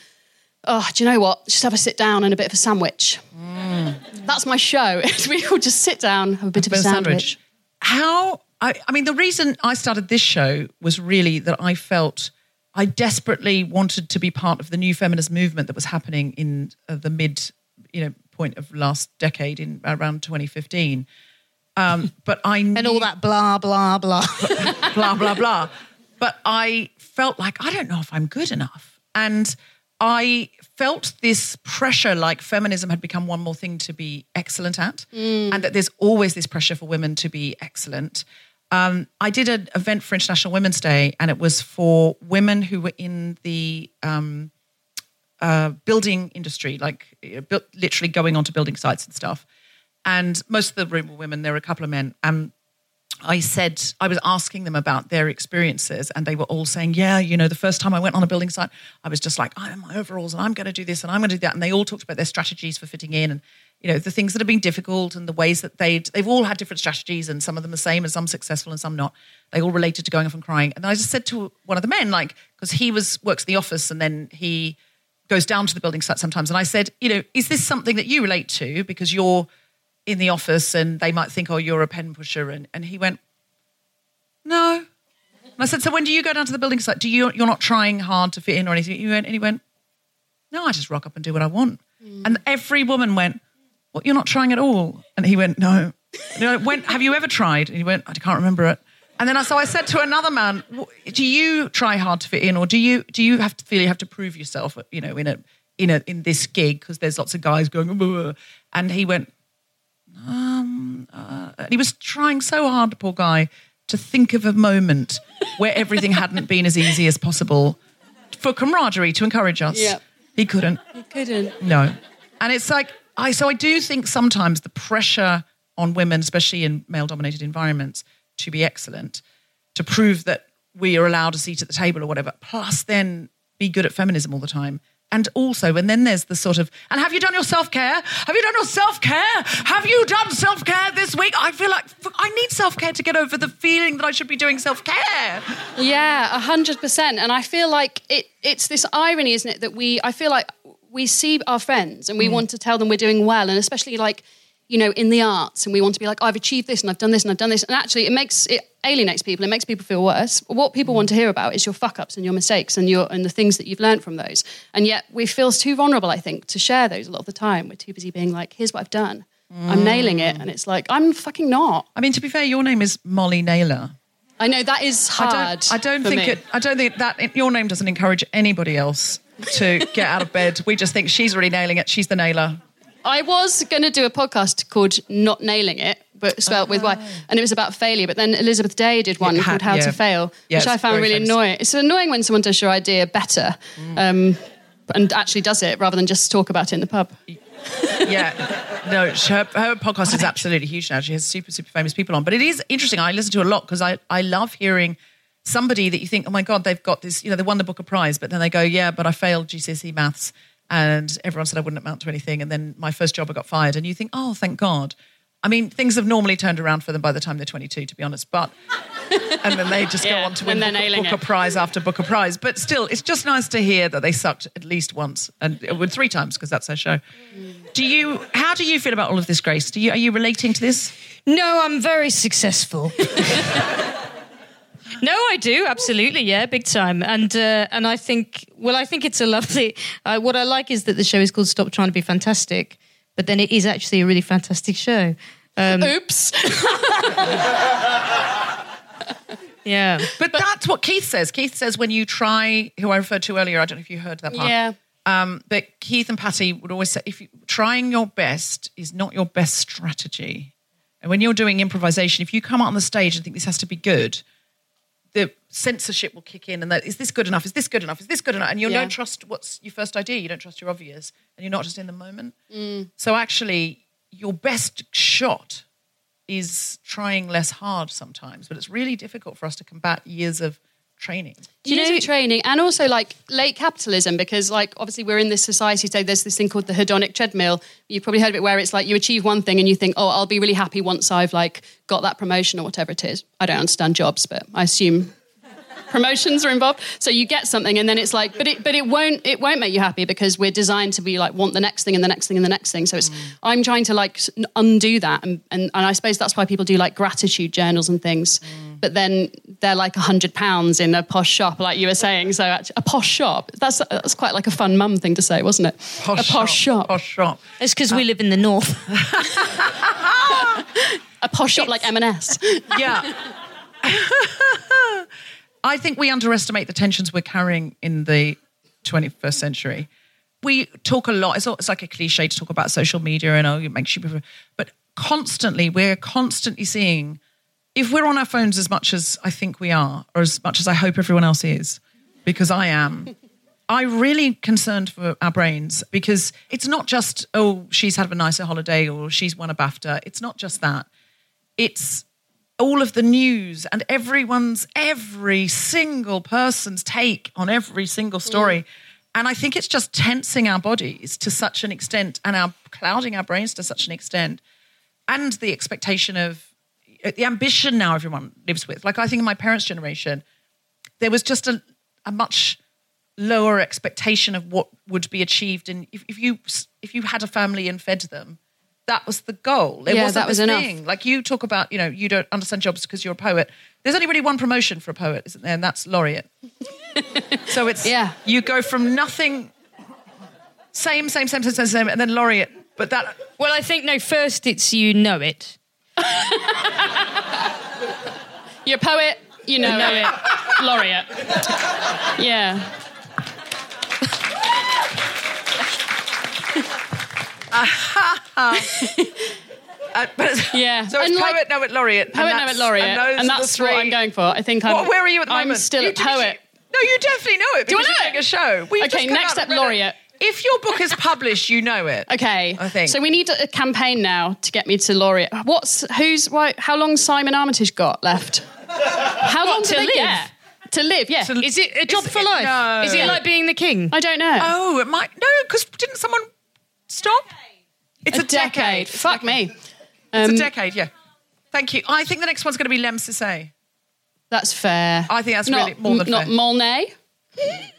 oh, do you know what? Just have a sit down and a bit of a sandwich. That's my show. (laughs) we all just sit down, have a bit of a Bit of sandwich. How, I, I mean, the reason I started this show was really that I felt I desperately wanted to be part of the new feminist movement that was happening in uh, the mid, you know, point of last decade in around 2015. Um, but I (laughs) And all that blah, blah, blah. (laughs) blah blah blah. But I felt like I don't know if I'm good enough, and I felt this pressure, like feminism had become one more thing to be excellent at, and that there's always this pressure for women to be excellent. Um, I did an event for International Women's Day, and it was for women who were in the um, uh, building industry, like uh, literally going onto building sites and stuff. And most of the room were women. There were a couple of men. Um, I said, I was asking them about their experiences, and they were all saying, Yeah, you know, the first time I went on a building site, I was just like, I'm in my overalls and I'm going to do this and I'm going to do that. And they all talked about their strategies for fitting in and, you know, the things that have been difficult and the ways that they'd, they've all had different strategies and some of them the same and some successful and some not. They all related to going off and crying. And I just said to one of the men, like, because he was, works in the office and then he goes down to the building site sometimes. And I said, you know, is this something that you relate to because you're in the office and they might think, oh, you're a pen pusher? And, and he went, no. And I said, so when do you go down to the building site? Do you, you're not trying hard to fit in or anything? He went, and he went, no, I just rock up and do what I want. Mm. And every woman went, what, you're not trying at all? And he went, no. And I went, have you ever tried? And he went, I can't remember it. And then I, so I said to another man, do you try hard to fit in or do you, do you have to feel you have to prove yourself, you know, in a, in a, in this gig? Because there's lots of guys going, "Ugh." and he went, um, uh, and he was trying so hard, the poor guy, to think of a moment where everything hadn't been as easy as possible for camaraderie to encourage us. Yeah. He couldn't. He couldn't. No. And it's like I so I do think sometimes the pressure on women, especially in male dominated environments, to be excellent, to prove that we are allowed a seat at the table or whatever, plus then be good at feminism all the time. And also, and then there's the sort of, and have you done your self care? Have you done your self care? Have you done self care this week? I feel like I need self care to get over the feeling that I should be doing self care. Yeah, a hundred percent. And I feel like it, it's this irony, isn't it, that we I feel like we see our friends and we mm. want to tell them we're doing well, and especially like, you know, in the arts, and we want to be like, I've achieved this and I've done this and I've done this. And actually it makes it alienates people, it makes people feel worse. What people want to hear about is your fuck ups and your mistakes and your and the things that you've learned from those. And yet we feel too vulnerable, I think, to share those a lot of the time. We're too busy being like, here's what I've done. I'm mm. nailing it. And it's like, I'm fucking not. I mean, to be fair, your name is Molly Naylor. I know that is I hard. don't. I don't think it. I don't think that your name doesn't encourage anybody else to get out of bed. We just think she's really nailing it. She's the nailer. I was going to do a podcast called Not Nailing It, but spelt with Y, and it was about failure. But then Elizabeth Day did one Yeah, ha- called How yeah. to Fail, Yeah, which I it's found very really famous. annoying. It's annoying when someone does your idea better um, and actually does it rather than just talk about it in the pub. Yeah, no, her, her podcast is absolutely huge now. She has super, super famous people on. But it is interesting. I listen to a lot because I, I love hearing somebody that you think, oh my God, they've got this, you know, they won the Booker Prize, but then they go, yeah, but I failed GCSE maths and everyone said I wouldn't amount to anything. And then my first job, I got fired. And you think, oh, thank God. I mean, things have normally turned around for them by the time they're 22, to be honest. But (laughs) and then they just go on to win they're Booker, nailing Booker. Prize after Booker Prize. But still, it's just nice to hear that they sucked at least once and uh, well, three times because that's their show. Do you? How do you feel about all of this, Grace? Do you? Are you relating to this? No, I'm very successful. (laughs) (laughs) no, I do absolutely, yeah, big time. And uh, and I think, well, I think it's a lovely. Uh, what I like is that the show is called Stop Trying to Be Fantastic, but then it is actually a really fantastic show. Um, Oops. (laughs) yeah, But, that's what Keith says. Keith says when you try, who I referred to earlier. I don't know if you heard that part. yeah. Um, but Keith and Patti would always say, if you, trying your best is not your best strategy, and when you're doing improvisation, if you come out on the stage and think this has to be good, the censorship will kick in, and that is this good enough? Is this good enough? Is this good enough? And you Yeah. don't trust what's your first idea. You don't trust your obvious, and you're not just in the moment. Mm. So actually, your best shot is trying less hard sometimes, but it's really difficult for us to combat years of training. Do you you know know- training and also like late capitalism because like obviously we're in this society today there's this thing called the hedonic treadmill you've probably heard of it where it's like you achieve one thing and you think oh I'll be really happy once I've like got that promotion or whatever it is I don't understand jobs but I assume promotions are involved. So you get something and then it's like but it but it won't it won't make you happy because we're designed to be like want the next thing and the next thing and the next thing. So it's mm. I'm trying to like undo that and, and and I suppose that's why people do like gratitude journals and things. Mm. But then they're like a hundred pounds in a posh shop like you were saying. So actually, a posh shop that's that's quite like a fun mum thing to say wasn't it? A posh shop, Posh shop. it's because we live in the north. (laughs) a posh shop like M&S Yeah. (laughs) I think we underestimate the tensions we're carrying in the 21st century. We talk a lot, it's, all- it's like a cliche to talk about social media and oh, it makes you, but constantly, we're constantly seeing, if we're on our phones as much as I think we are, or as much as I hope everyone else is, because I am, I'm really concerned for our brains because it's not just, oh, she's had a nicer holiday or she's won a BAFTA. It's not just that. It's all of the news and everyone's, every single person's take on every single story. Mm. And I think it's just tensing our bodies to such an extent and our clouding our brains to such an extent. And the expectation of uh, the ambition now everyone lives with. Like I think in my parents' generation, there was just a, a much lower expectation of what would be achieved and if, if you if you had a family and fed them that was the goal. There Yeah, wasn't that was enough. thing. Like you talk about you know you don't understand jobs because you're a poet. There's only really one promotion for a poet isn't there? And that's laureate. (laughs) So it's Yeah. you go from nothing same same same same same same and then laureate. But that well, I think no. First, it's you know it. (laughs) you're a poet you know, it. Laureate. Yeah uh, but, Yeah. so it's And, poet like- know it laureate and Poet, no, that's- it laureate, and, those and are the that's what. I'm going for. I think I'm. What- where are you at the I'm moment? still You a did- poet. No, you definitely know it Do I because know you're it? a show. We've Okay, next up, read it. laureate. If your book is published, you know it. Okay, I think. so. We need a campaign now to get me to laureate. What's who's why? How long Simon Armitage got left? How long to do they live? get? To live, yeah. Is it a job for it- life? no. Is it like being the king? I don't know. Oh, it might no, because didn't someone stop? It's a, a decade. It's Fuck me. It's Um, a decade. Yeah. Thank you. I think the next one's going to be Lemn Sissay. That's fair. I think that's not, really more than not fair. Molnay. (laughs)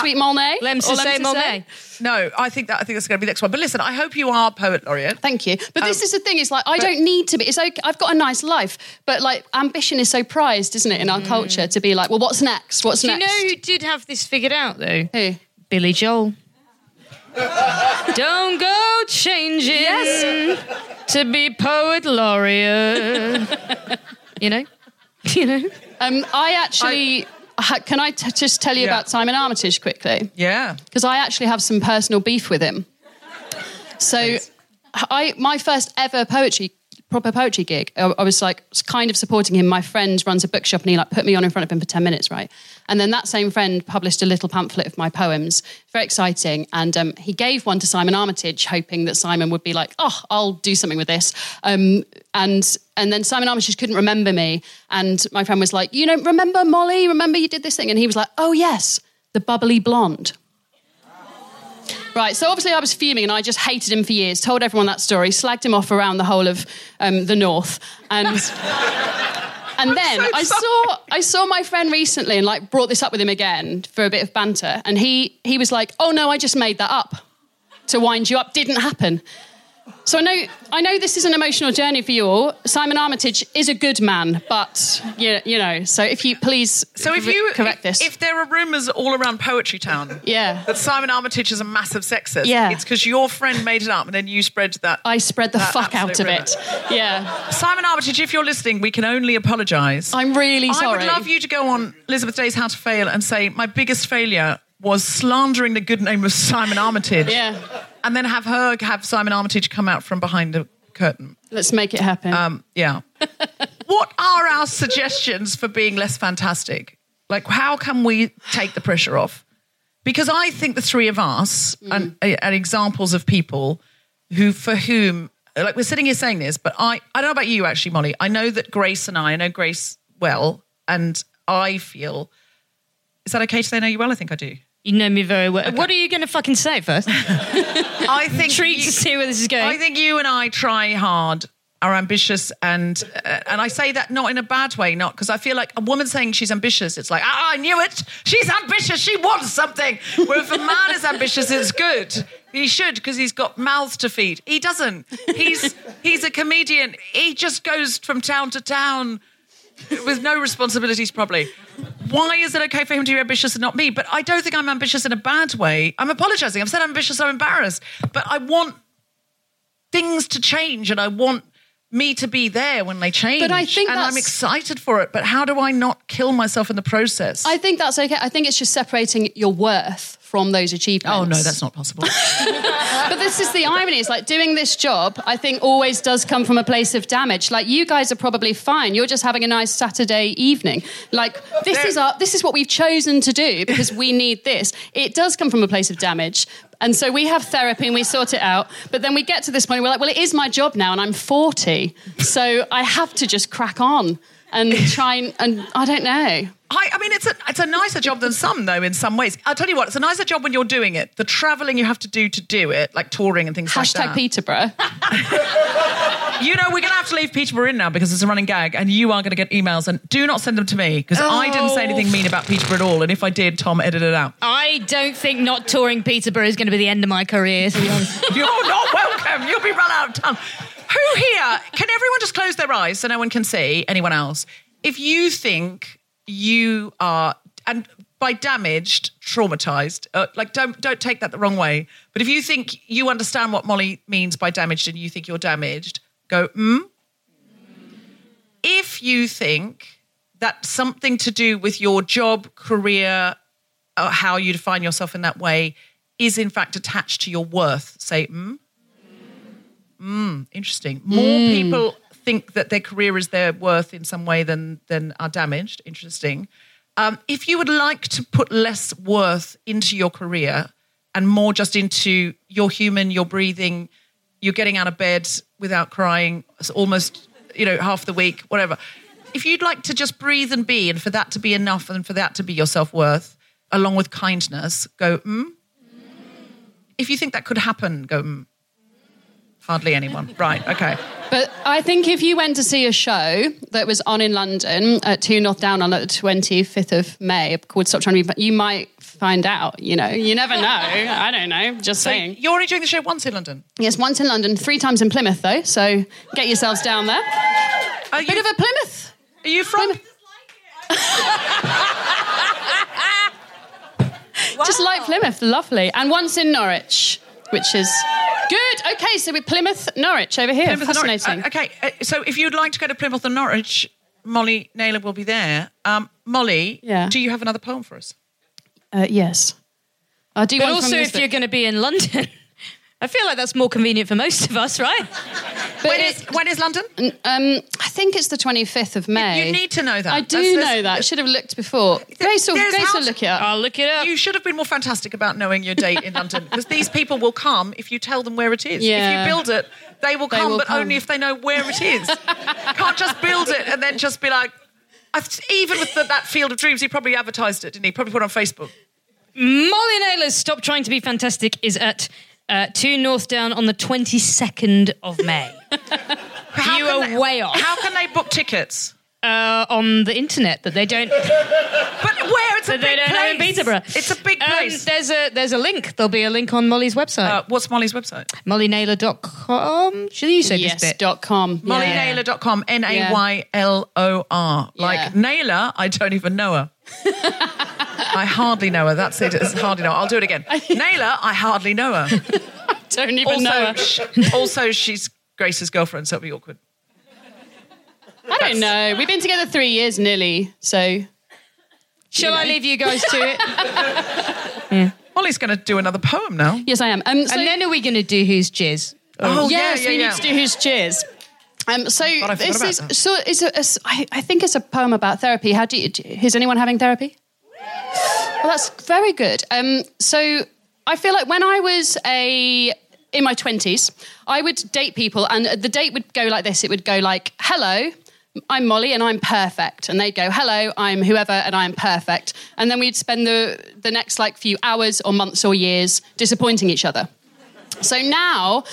Sweet Molnay. Lemn Or Sissay Molnay. No, I think that I think that's going to be the next one. But listen, I hope you are poet laureate. Thank you. But this Um, is the thing. It's like I don't need to be. It's okay. I've got a nice life, but like ambition is so prized, isn't it, in our culture? To be like, well, what's next? What's Do you know who did have this figured out though? Who? Billy Joel. (laughs) Don't go changing Yes. to be poet laureate. you know? (laughs) You know? Um, I actually. ha- can I t- just tell you Yeah. about Simon Armitage quickly? Yeah. because I actually have some personal beef with him. So, I my first ever poetry proper poetry gig, I, I was like kind of supporting him. My friend runs a bookshop, and he like put me on in front of him for ten minutes, right? And then that same friend published a little pamphlet of my poems, very exciting. And um, he gave one to Simon Armitage, hoping that Simon would be like, "Oh, I'll do something with this." Um, and and then Simon Armitage couldn't remember me, and my friend was like, "You know, remember Molly? Remember you did this thing?" And he was like, "Oh yes, the bubbly blonde." Right, so obviously I was fuming and I just hated him for years, told everyone that story, slagged him off around the whole of um, the north. And (laughs) and then so I saw I saw my friend recently and like brought this up with him again for a bit of banter. And he he was like, Oh no, I just made that up to wind you up. Didn't happen. So I know I know this is an emotional journey for you all. Simon Armitage is a good man, but you, you know, so if you please So if you correct this. if there are rumours all around Poetry Town, Yeah. that Simon Armitage is a massive sexist, Yeah. it's because your friend made it up and then you spread that. I spread the fuck out of rumour. it. Yeah. Simon Armitage, if you're listening, we can only apologise. I'm really sorry. I would love you to go on Elizabeth Day's How to Fail and say my biggest failure was slandering the good name of Simon Armitage. Yeah. And then have her have Simon Armitage come out from behind the curtain. Let's make it happen. Um, yeah. (laughs) what are our suggestions for being less fantastic? Like, how can we take the pressure off? Because I think the three of us are and examples of people who, for whom, like, we're sitting here saying this, but I, I don't know about you actually, Molly. I know that Grace and I, I know Grace well, and I feel. Is that okay to say I know you well? I think I do. You know me very well. What are you going to fucking say first? (laughs) I think Treat you- to see where this is going. I think you and I try hard, are ambitious, and uh, and I say that not in a bad way, not because I feel like a woman saying she's ambitious, it's like ah, I knew it. She's ambitious. She wants something. Where if a man is ambitious, it's good. He should because he's got mouths to feed. He doesn't. He's he's a comedian. He just goes from town to town with no responsibilities, probably. Why is it okay for him to be ambitious and not me? But I don't think I'm ambitious in a bad way. I'm apologizing. I've said I'm ambitious, I'm embarrassed. But I want things to change and I want me to be there when they change. But I think and I'm excited for it. But how do I not kill myself in the process? I think that's okay. I think it's just separating your worth from those achievements. oh no, that's not possible. (laughs) But this is the irony. It's like doing this job, I think, always does come from a place of damage. Like you guys are probably fine. You're just having a nice Saturday evening. Like this is our this is what we've chosen to do because we need this. It does come from a place of damage. And so we have therapy and we sort it out. But then we get to this point we're like, well, it is my job now and I'm 40. So I have to just crack on and try and, and I don't know. I, I mean, it's a it's a nicer job than some, though. In some ways, I'll tell you what, it's a nicer job when you're doing it. The travelling you have to do to do it, like touring and things Hashtag like that. Peterborough. (laughs) You know, we're going to have to leave Peterborough in now because it's a running gag, and you are going to get emails. And do not send them to me because I didn't say anything mean about Peterborough at all. And if I did, Tom edited it out. I don't think not touring Peterborough is going to be the end of my career, to be honest. (laughs) You're not welcome. You'll be run out of town. Who here? Can everyone just close their eyes so no one can see anyone else? If you think you are, and by damaged, traumatized, uh, like don't don't take that the wrong way. But if you think you understand what Molly means by damaged, and you think you're damaged, go hmm. If you think that something to do with your job, career, or how you define yourself in that way is in fact attached to your worth, say hmm. Mm, interesting. More people think that their career is their worth in some way than than are damaged. Interesting. Um, if you would like to put less worth into your career and more just into you're human, you're breathing, you're getting out of bed without crying, it's almost you know half the week, whatever. If you'd like to just breathe and be, and for that to be enough, and for that to be your self worth, along with kindness, go. Mm? If you think that could happen, go. Mm. Hardly anyone. (laughs) Right. Okay. But I think if you went to see a show that was on in London at 2 North Down on the 25th of May called Stop Trying to Be, you might find out, you know. You never know. I don't know. Just So saying. you're only doing the show once in London. Yes, once in London, three times in Plymouth, though. So get yourselves down there. Are Bit you, of a Plymouth. are you from? (laughs) Just like Plymouth. Lovely. And once in Norwich, which is good. Okay, so we're Plymouth, Norwich over here. Plymouth. Fascinating. Uh, okay. uh, so if you'd like to go to Plymouth and Norwich, Molly Naylor will be there. Um, Molly, Yeah. do you have another poem for us? Uh, yes. I do But also, if you're going to be in London, (laughs) I feel like that's more convenient for most of us, right? (laughs) But When it- is, when is London? um, I think it's the 25th of May. You need to know that. I do That's- know that. I should have looked before. Grace will, there's Grace will house- look it up. I'll look it up. You should have been more fantastic about knowing your date in London because these people will come if you tell them where it is. Yeah. If you build it, they will They come, will but come. only if they know where it is. (laughs) Can't just build it and then just be like, I've, even with the, that Field of Dreams, he probably advertised it, didn't he? Probably put it on Facebook. Molly Naylor's Stop Trying to Be Fantastic is at uh, 2 North Down on the 22nd of May. (laughs) How You are they- way off. How can they book tickets? Uh, on the internet that they don't (laughs) But where? It's a that they big don't place. have in Peterborough. It's a big Um, place. there's a there's a link. There'll be a link on Molly's website. uh, what's Molly's website? MollyNaylor.com. Should you say yes, this bit? dot com. Yeah. Mollynaylor.com, N A Y L O R. Like Yeah. Naylor, I don't even know her. (laughs) I hardly know her. That's it. It's hardly know her. I'll do it again. (laughs) Naylor, I hardly know her. Don't even know. Her. sh- also, she's Grace's girlfriend, so it'll be awkward. I don't know. We've been together three years nearly, so Shall I leave you guys to it? Molly's going to do another poem now. yes, I am. Um, so, and then are we going to do who's jizz? Oh, yes, yeah, yeah, we yeah. need to do who's cheers. Um, so I this is that. so is a, a s- I, I think it's a poem about therapy. How do you? do- Is anyone having therapy? Well, that's very good. Um, so I feel like when I was a in my twenties, I would date people, and the date would go like this. It would go like, "Hello." I'm Molly and I'm perfect. And they'd go, hello, I'm whoever and I'm perfect. And then we'd spend the, the next like few hours or months or years disappointing each other. So now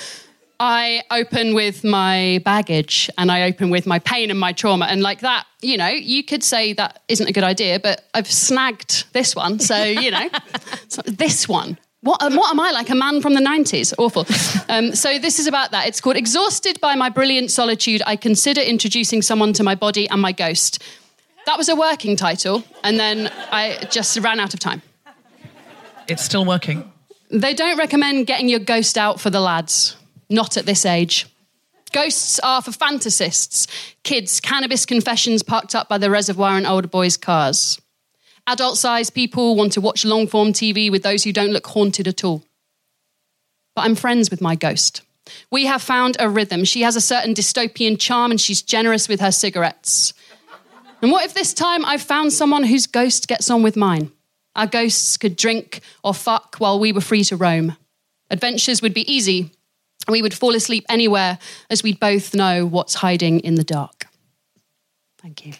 I open with my baggage and I open with my pain and my trauma. And like that, you know, you could say that isn't a good idea, but I've snagged this one. So, you know, (laughs) this one. What, what am I like? A man from the 90s? Awful. Um, so, this is about that. It's called Exhausted by My Brilliant Solitude. I consider introducing someone to my body and my ghost. That was a working title. And then I just ran out of time. It's still working. They don't recommend getting your ghost out for the lads. Not at this age. Ghosts are for fantasists, kids, cannabis confessions parked up by the reservoir in older boys' cars. Adult sized people want to watch long form TV with those who don't look haunted at all. But I'm friends with my ghost. We have found a rhythm. She has a certain dystopian charm and she's generous with her cigarettes. And what if this time I've found someone whose ghost gets on with mine? Our ghosts could drink or fuck while we were free to roam. Adventures would be easy, we would fall asleep anywhere as we'd both know what's hiding in the dark. Thank you.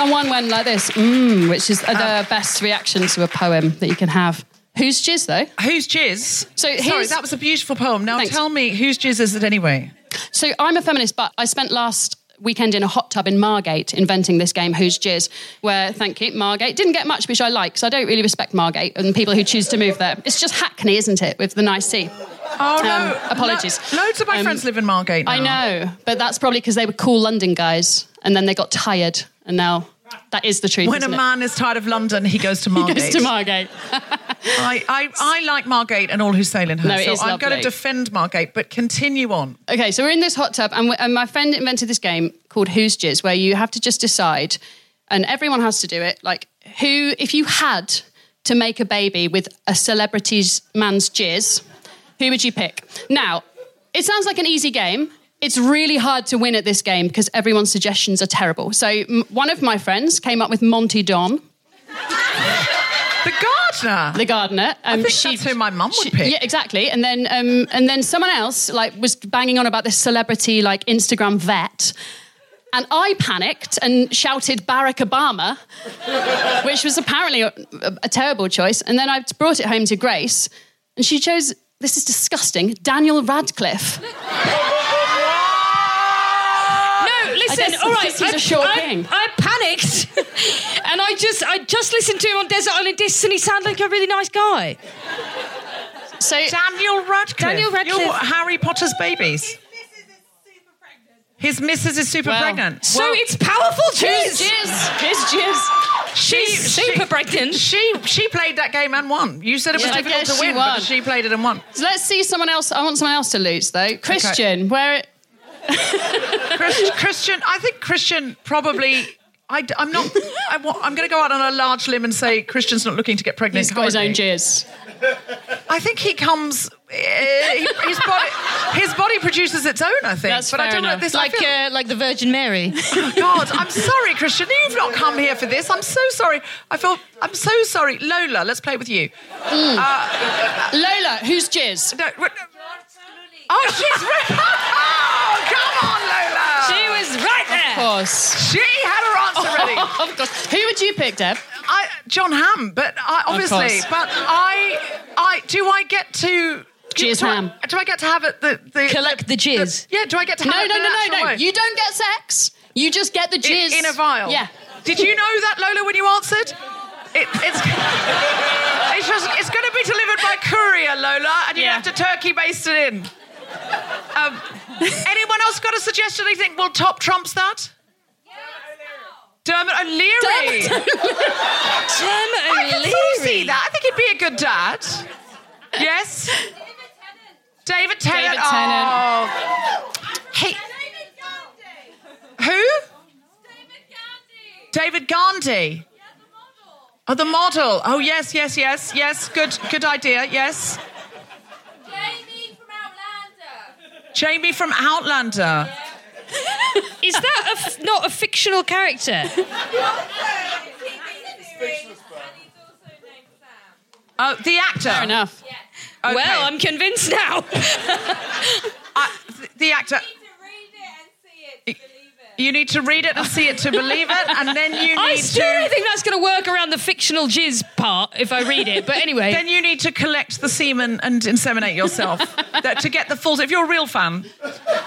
Someone went like this, mm, which is the best reaction to a poem that you can have. Who's jizz, though? Whose jizz? So Sorry, that was a beautiful poem. Now Thanks. tell me, whose jizz is it anyway? So I'm a feminist, but I spent last weekend in a hot tub in Margate inventing this game, Who's Jizz, where, thank you, Margate didn't get much, which I like, so I don't really respect Margate and people who choose to move there. It's just Hackney, isn't it, with the nice sea? Oh, no. Um, apologies. Lo- loads of my Um, friends live in Margate now. I know, but that's probably because they were cool London guys and then they got tired, and now that is the truth. When a isn't it? man is tired of London, he goes to Margate. (laughs) he goes to Margate. (laughs) I, I, I like Margate and all who sail in her. No, it so is I'm going to defend Margate, but continue on. Okay, so we're in this hot tub, and, we- and my friend invented this game called Who's Jizz, where you have to just decide, and everyone has to do it. Like, who, if you had to make a baby with a celebrity's man's jizz, who would you pick? Now, it sounds like an easy game. It's really hard to win at this game because everyone's suggestions are terrible. So, m- one of my friends came up with Monty Don, The gardener. the gardener. Um, I think that's who my mum would pick. Yeah, exactly. And then um, and then someone else like was banging on about this celebrity like Instagram vet. And I panicked and shouted Barack Obama, which was apparently a, a- a terrible choice. And then I brought it home to Grace, and she chose this is disgusting Daniel Radcliffe. (laughs) No, listen. All right, he's a short I, king. I panicked, (laughs) and I just, I just listened to him on Desert Island Discs, and he sounded like a really nice guy. So Daniel Radcliffe. Daniel Radcliffe. You're Harry Potter's babies. His missus is super Well, pregnant. So Well, it's powerful who's jizz. jizz? Who's jizz? she, She's super she, pregnant. She she played that game and won. You said it was Yeah, difficult to win, won. but she played it and won. So let's see someone else. I want someone else to lose though. Christian, where Christ, Christian, I think Christian probably. I, am not. I, am going to go out on a large limb and say Christian's not looking to get pregnant. He's got his own jizz. I think he comes. Uh, he, his body, his body produces its own. I think, That's but I don't know this. Like feel- uh, like the Virgin Mary. Oh, God, I'm sorry, Christian. You've not come here for this. I'm so sorry. I feel. I'm so sorry, Lola. Let's play with you. Lola, who's jizz? No, what- oh, she's. Course. She had her answer (laughs) ready. of course. Who would you pick, Deb? I, Jon Hamm, but I, obviously, but I, I do I get to Jizz do I- Hamm. Do I get to have it? The, the Collect the jizz. yeah. Do I get to have No, it no, no, no, no. You don't get sex. You just get the In- jizz in, a vial. Yeah. Did you know that Lola when you answered? It, it's (laughs) it's just it's going to be delivered by courier, Lola, and you Yeah. have to turkey baste it in. Um, anyone else got a suggestion? They think well, top trumps that. Dermot O'Leary. Dermot O'Leary. (laughs) I can sort of see that. I think he'd be a good dad. Yes. David Tennant. David Tennant. Oh. He, who? David Gandy. David Gandy. Oh, the model. Oh, yes, yes, yes, yes. Good, good idea. Yes. Jamie from Outlander. (laughs) Is that a f- not a fictional character? (laughs) Oh, the actor. Fair enough. Okay. Well, I'm convinced now. (laughs) Uh, th- the actor. You need to read it and see it to (laughs) believe it, and then you need I still to. don't think that's going to work around the fictional jizz part if I read it. But (laughs) anyway, Then you need to collect the semen and inseminate yourself (laughs) that, to get the full. If you're a real fan,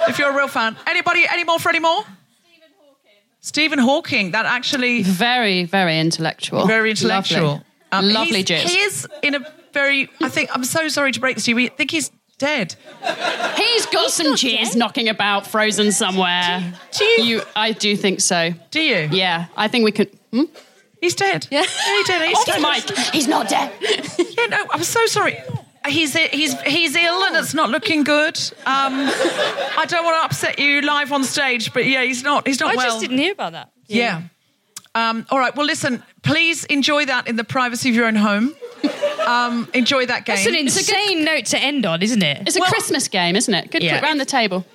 if you're a real fan, anybody, any more for any more? Stephen Hawking. Stephen Hawking. That actually Very, very intellectual. very intellectual. Lovely, Um, Lovely he's- jizz. He is in a very. I think I'm so sorry to break this to you. We think he's dead. He's got some jizz knocking about, frozen somewhere. Do you- I do think so. Do you? Yeah, I think we could. Hmm? He's dead. Yeah. he did. He's Off dead. mic. He's not dead. (laughs) Yeah, no, I'm so sorry. He's he's he's ill and it's not looking good. Um, I don't want to upset you live on stage, but yeah, he's not he's not I well. just didn't hear about that. Yeah. Um, all right. Well, listen. Please enjoy that in the privacy of your own home. Um, enjoy that game It's an insane note to end on, isn't it? It's a Well- Christmas game, isn't it? Good Yeah. round the table.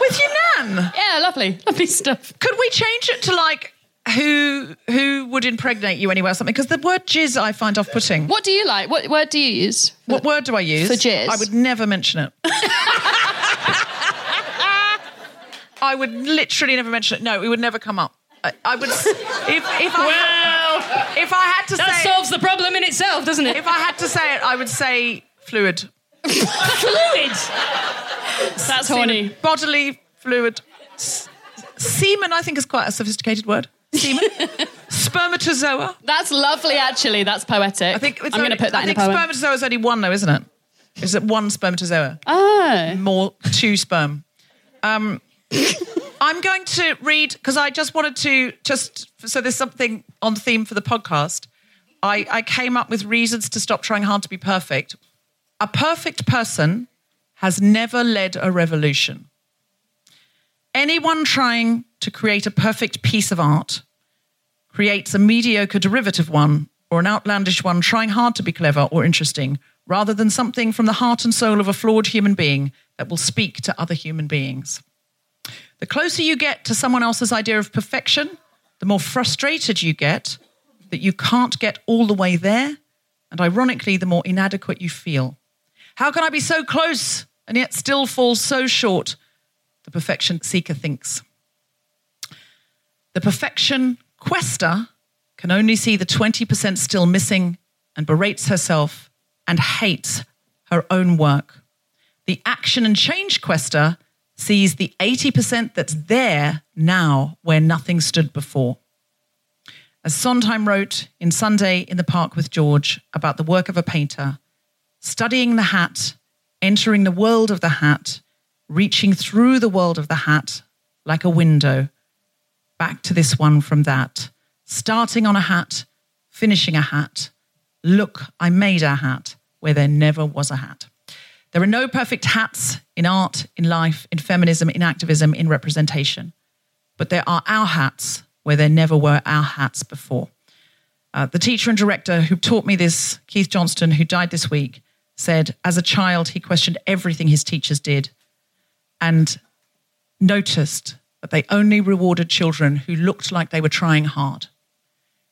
with your nan. Yeah, lovely, lovely stuff. Could we change it to like who who would impregnate you anyway or something? Because the word jizz I find off-putting. What do you like? What word do you use? What word do I use For jizz? I would never mention it. (laughs) I would literally never mention it. No, it would never come up. I, I would if if I well, if I had to say that say solves the problem in itself, doesn't it? if I had to say it, I would say fluid. Fluid. That's horny. Bodily fluid. S- semen, I think, is quite a sophisticated word. Semen. (laughs) Spermatozoa. That's lovely, actually. That's poetic. I think it's I'm going to put that I in a think poem. spermatozoa is only one, though, isn't it? Is it one spermatozoa? oh, More two sperm. Um, I'm going to read because I just wanted to just so there's something on theme for the podcast. I, I came up with reasons to stop trying hard to be perfect. A perfect person has never led a revolution. Anyone trying to create a perfect piece of art creates a mediocre derivative one or an outlandish one trying hard to be clever or interesting rather than something from the heart and soul of a flawed human being that will speak to other human beings. The closer you get to someone else's idea of perfection, the more frustrated you get that you can't get all the way there, and ironically, the more inadequate you feel. How can I be so close and yet still fall so short? The perfection seeker thinks. The perfection quester can only see the 20% still missing and berates herself and hates her own work. The action and change quester sees the 80% that's there now where nothing stood before. As Sondheim wrote in Sunday in the Park with George about the work of a painter, studying the hat, entering the world of the hat, reaching through the world of the hat like a window, back to this one from that, starting on a hat, finishing a hat. Look, I made a hat where there never was a hat. There are no perfect hats in art, in life, in feminism, in activism, in representation. But there are our hats where there never were our hats before. Uh, the teacher and director who taught me this, Keith Johnstone, who died this week, said as a child he questioned everything his teachers did and noticed that they only rewarded children who looked like they were trying hard.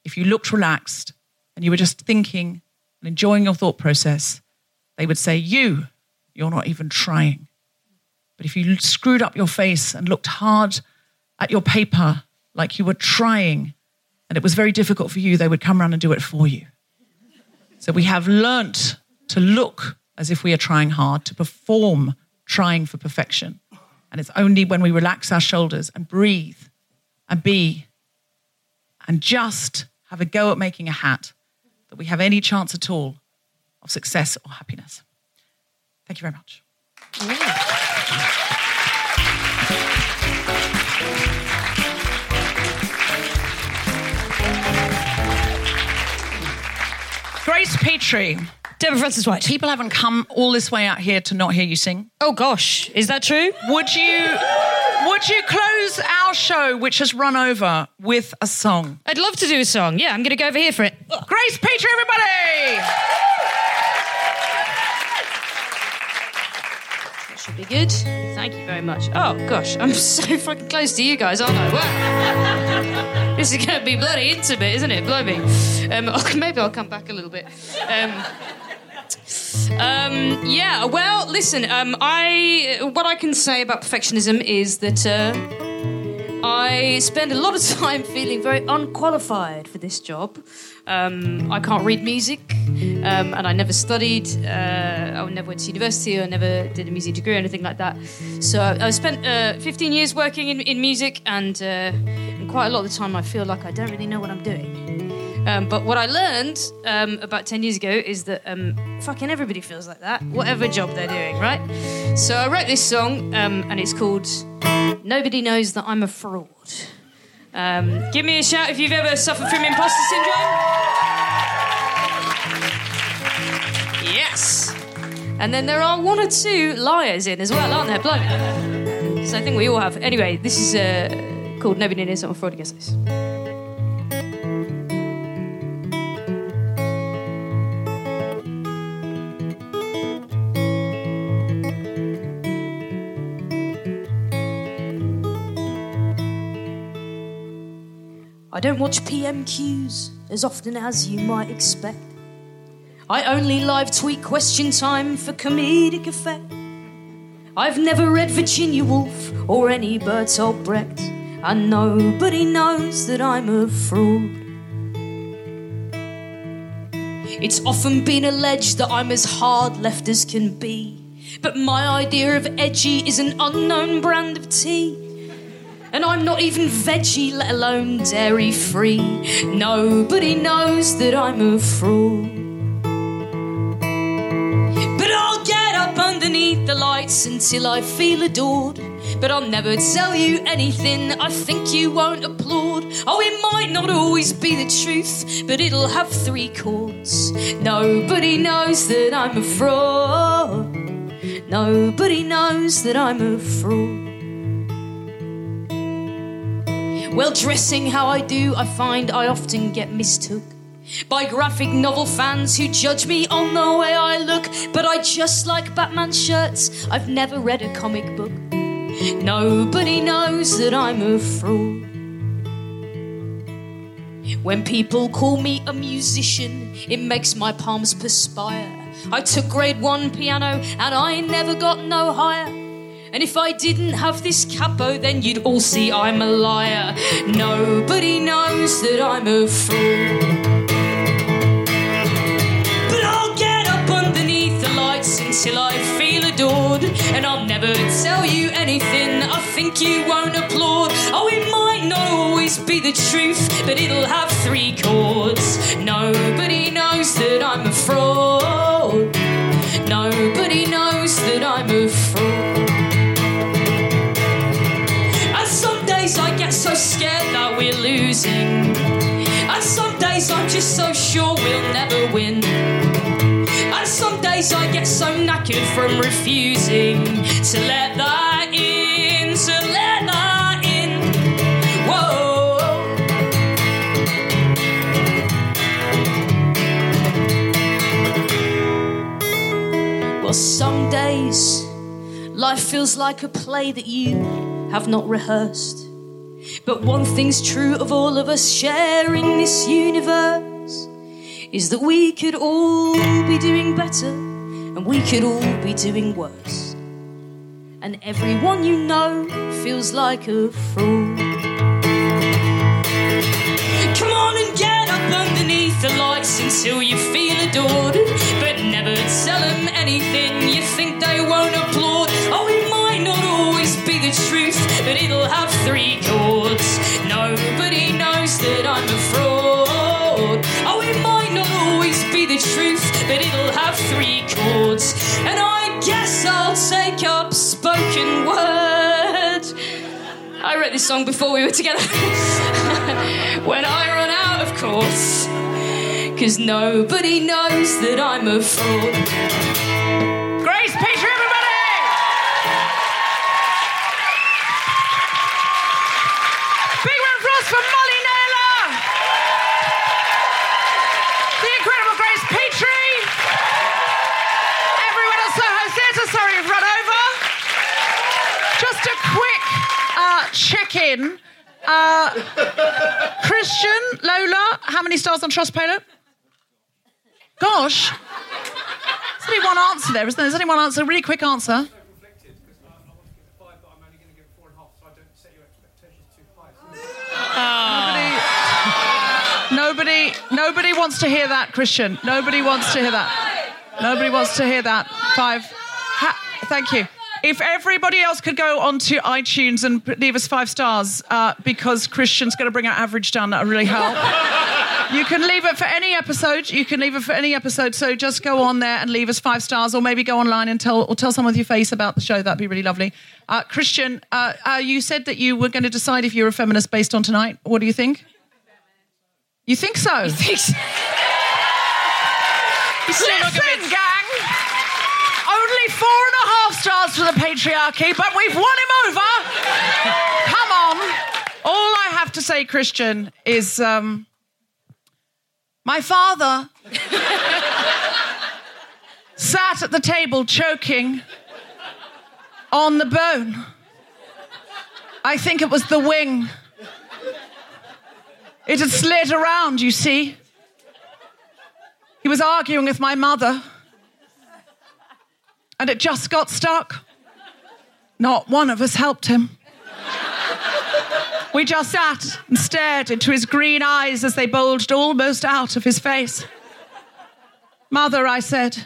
If you looked relaxed and you were just thinking and enjoying your thought process, they would say, You, you're not even trying. But if you screwed up your face and looked hard at your paper like you were trying and it was very difficult for you, they would come around and do it for you. So we have learnt to look as if we are trying hard, to perform trying for perfection. And it's only when we relax our shoulders and breathe and be and just have a go at making a hat that we have any chance at all of success or happiness. Thank you very much. Grace Petrie. Deborah Frances-White. People haven't come all this way out here to not hear you sing. Oh gosh, is that true? Would you would you close our show, which has run over, with a song? I'd love to do a song. Yeah, I'm going to go over here for it. Grace Petrie, everybody! Should be good. Thank you very much. Oh gosh, I'm (laughs) so fucking close to you guys, aren't I? (laughs) This is going to be bloody intimate, isn't it? Blimey. Um, (laughs) maybe I'll come back a little bit. Um, um, yeah, well, listen, um, I what I can say about perfectionism is that uh, I spend a lot of time feeling very unqualified for this job. Um, I can't read music, um, and I never studied. Uh, I never went to university. I never did a music degree or anything like that. So I spent uh, 15 years working in, in music, and, uh, and quite a lot of the time I feel like I don't really know what I'm doing. Um, but what I learned um, about 10 years ago is that um, fucking everybody feels like that, whatever job they're doing, right? So I wrote this song, um, and it's called Nobody Knows That I'm a Fraud. Um, give me a shout if you've ever suffered from imposter syndrome. Yes. And then there are one or two liars in as well, aren't there? Bloody. So I think we all have. Anyway, this is uh, called Nobody I'm a Fraud. I guess I don't watch PMQs as often as you might expect. I only live tweet question time for comedic effect. I've never read Virginia Woolf or any Bertolt Brecht, and nobody knows that I'm a fraud. It's often been alleged that I'm as hard left as can be, but my idea of edgy is an unknown brand of tea. And I'm not even veggie, let alone dairy free. Nobody knows that I'm a fraud. But I'll get up underneath the lights until I feel adored. But I'll never tell you anything I think you won't applaud. Oh, it might not always be the truth, but it'll have three chords. Nobody knows that I'm a fraud. Nobody knows that I'm a fraud. Well, dressing how I do, I find I often get mistook by graphic novel fans who judge me on the way I look. But I just like Batman shirts, I've never read a comic book. Nobody knows that I'm a fraud. When people call me a musician, it makes my palms perspire. I took grade one piano and I never got no higher. And if I didn't have this capo, then you'd all see I'm a liar. Nobody knows that I'm a fool. But I'll get up underneath the lights until I feel adored. And I'll never tell you anything I think you won't applaud. Oh, it might not always be the truth, but it'll have three chords. Nobody knows that I'm a fraud. And some days I'm just so sure we'll never win. And some days days I get so knackered from refusing to let that in, to let that in. Whoa. Well, some days life feels like a play that you have not rehearsed. But one thing's true of all of us sharing this universe is that we could all be doing better and we could all be doing worse. And everyone you know feels like a fool. Come on and get up underneath the lights until you feel adored. But never tell them anything you think they won't applaud. Oh, it might not the truth, but it'll have three chords. Nobody knows that I'm a fraud. Oh, it might not always be the truth, but it'll have three chords. And I guess I'll take up spoken word. I wrote this song before we were together. (laughs) when I run out, of course. Cause nobody knows that I'm a fraud. Check-in. Uh, Christian, Lola, how many stars on Trustpilot? Gosh. There's only one answer there, isn't there? There's only one answer. Really quick answer. Nobody, nobody wants to hear that, Christian. Nobody wants to hear that. Nobody wants to hear that. Five. Ha- thank you. If everybody else could go onto iTunes and leave us five stars, uh, because Christian's going to bring our average down, that would really help. (laughs) You can leave it for any episode. You can leave it for any episode. So just go on there and leave us five stars, or maybe go online and tell or tell someone with your face about the show. That'd be really lovely. Uh, Christian, uh, uh, you said that you were going to decide if you're a feminist based on tonight. What do you think? You think so? You think so? (laughs) Listen, gang. Only four and a half stars for the patriarchy, but we've won him over. Come on. All I have to say, Christian, is um, my father (laughs) sat at the table choking on the bone. I think it was the wing. It had slid around, you see. He was arguing with my mother, and it just got stuck. Not one of us helped him. We just sat and stared into his green eyes as they bulged almost out of his face. Mother, I said.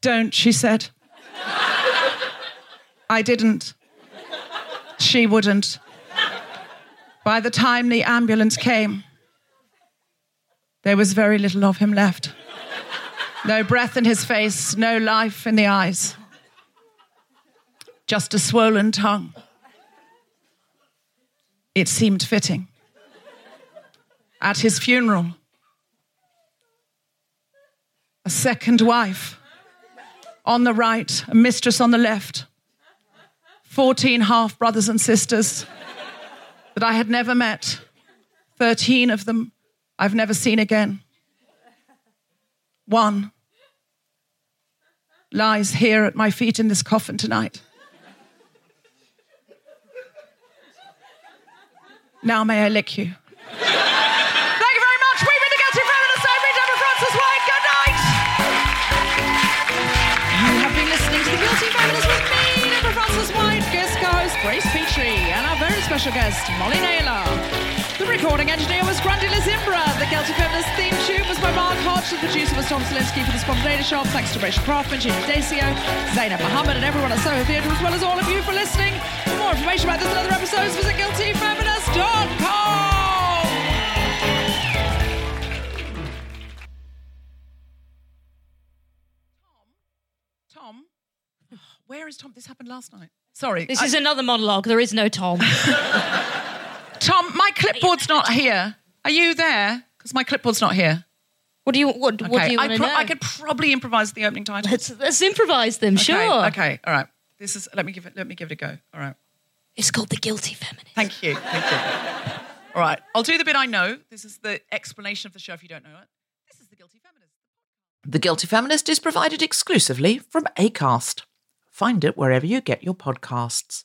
Don't, she said. I didn't. She wouldn't. By the time the ambulance came, there was very little of him left. No breath in his face, no life in the eyes. Just a swollen tongue. It seemed fitting. At his funeral, a second wife on the right, a mistress on the left, 14 half brothers and sisters that I had never met, 13 of them I've never seen again. One lies here at my feet in this coffin tonight. Now may I lick you. Thank you very much. We've been the Guilty Feminists. I've been Deborah Frances-White. Good night. You have been listening to the Guilty Feminists with me, Deborah Frances-White, guest co-host Grace Petrie, and our very special guest, Molly Naylor. The recording engineer was Grundy Lizimbra. The Guilty Feminist theme tune was by Mark Hodge. The producer was Tom Salinsky for the Spontaneous Shop. Thanks to Rachel Craftman, Gina Dacio, Zainab Mohammed, and everyone at Soho Theatre, as well as all of you for listening. For more information about this and other episodes, visit guiltyfeminist.com. Tom, (sighs) where is Tom? This happened last night. Sorry. This I- is another monologue. There is no Tom. (laughs) Tom, my clipboard's not here. Are you there? Because my clipboard's not here. What do you what, what do Okay, you I, want to pro- know? I could probably improvise the opening title. let's let's improvise them. Okay, Sure. Okay. All right. This is. Let me give it. Let me give it a go. All right. It's called the guilty feminist. Thank you. Thank you. All right. I'll do the bit I know. This is the explanation of the show if you don't know it. This is The Guilty Feminist. The Guilty Feminist is provided exclusively from ACAST. Find it wherever you get your podcasts.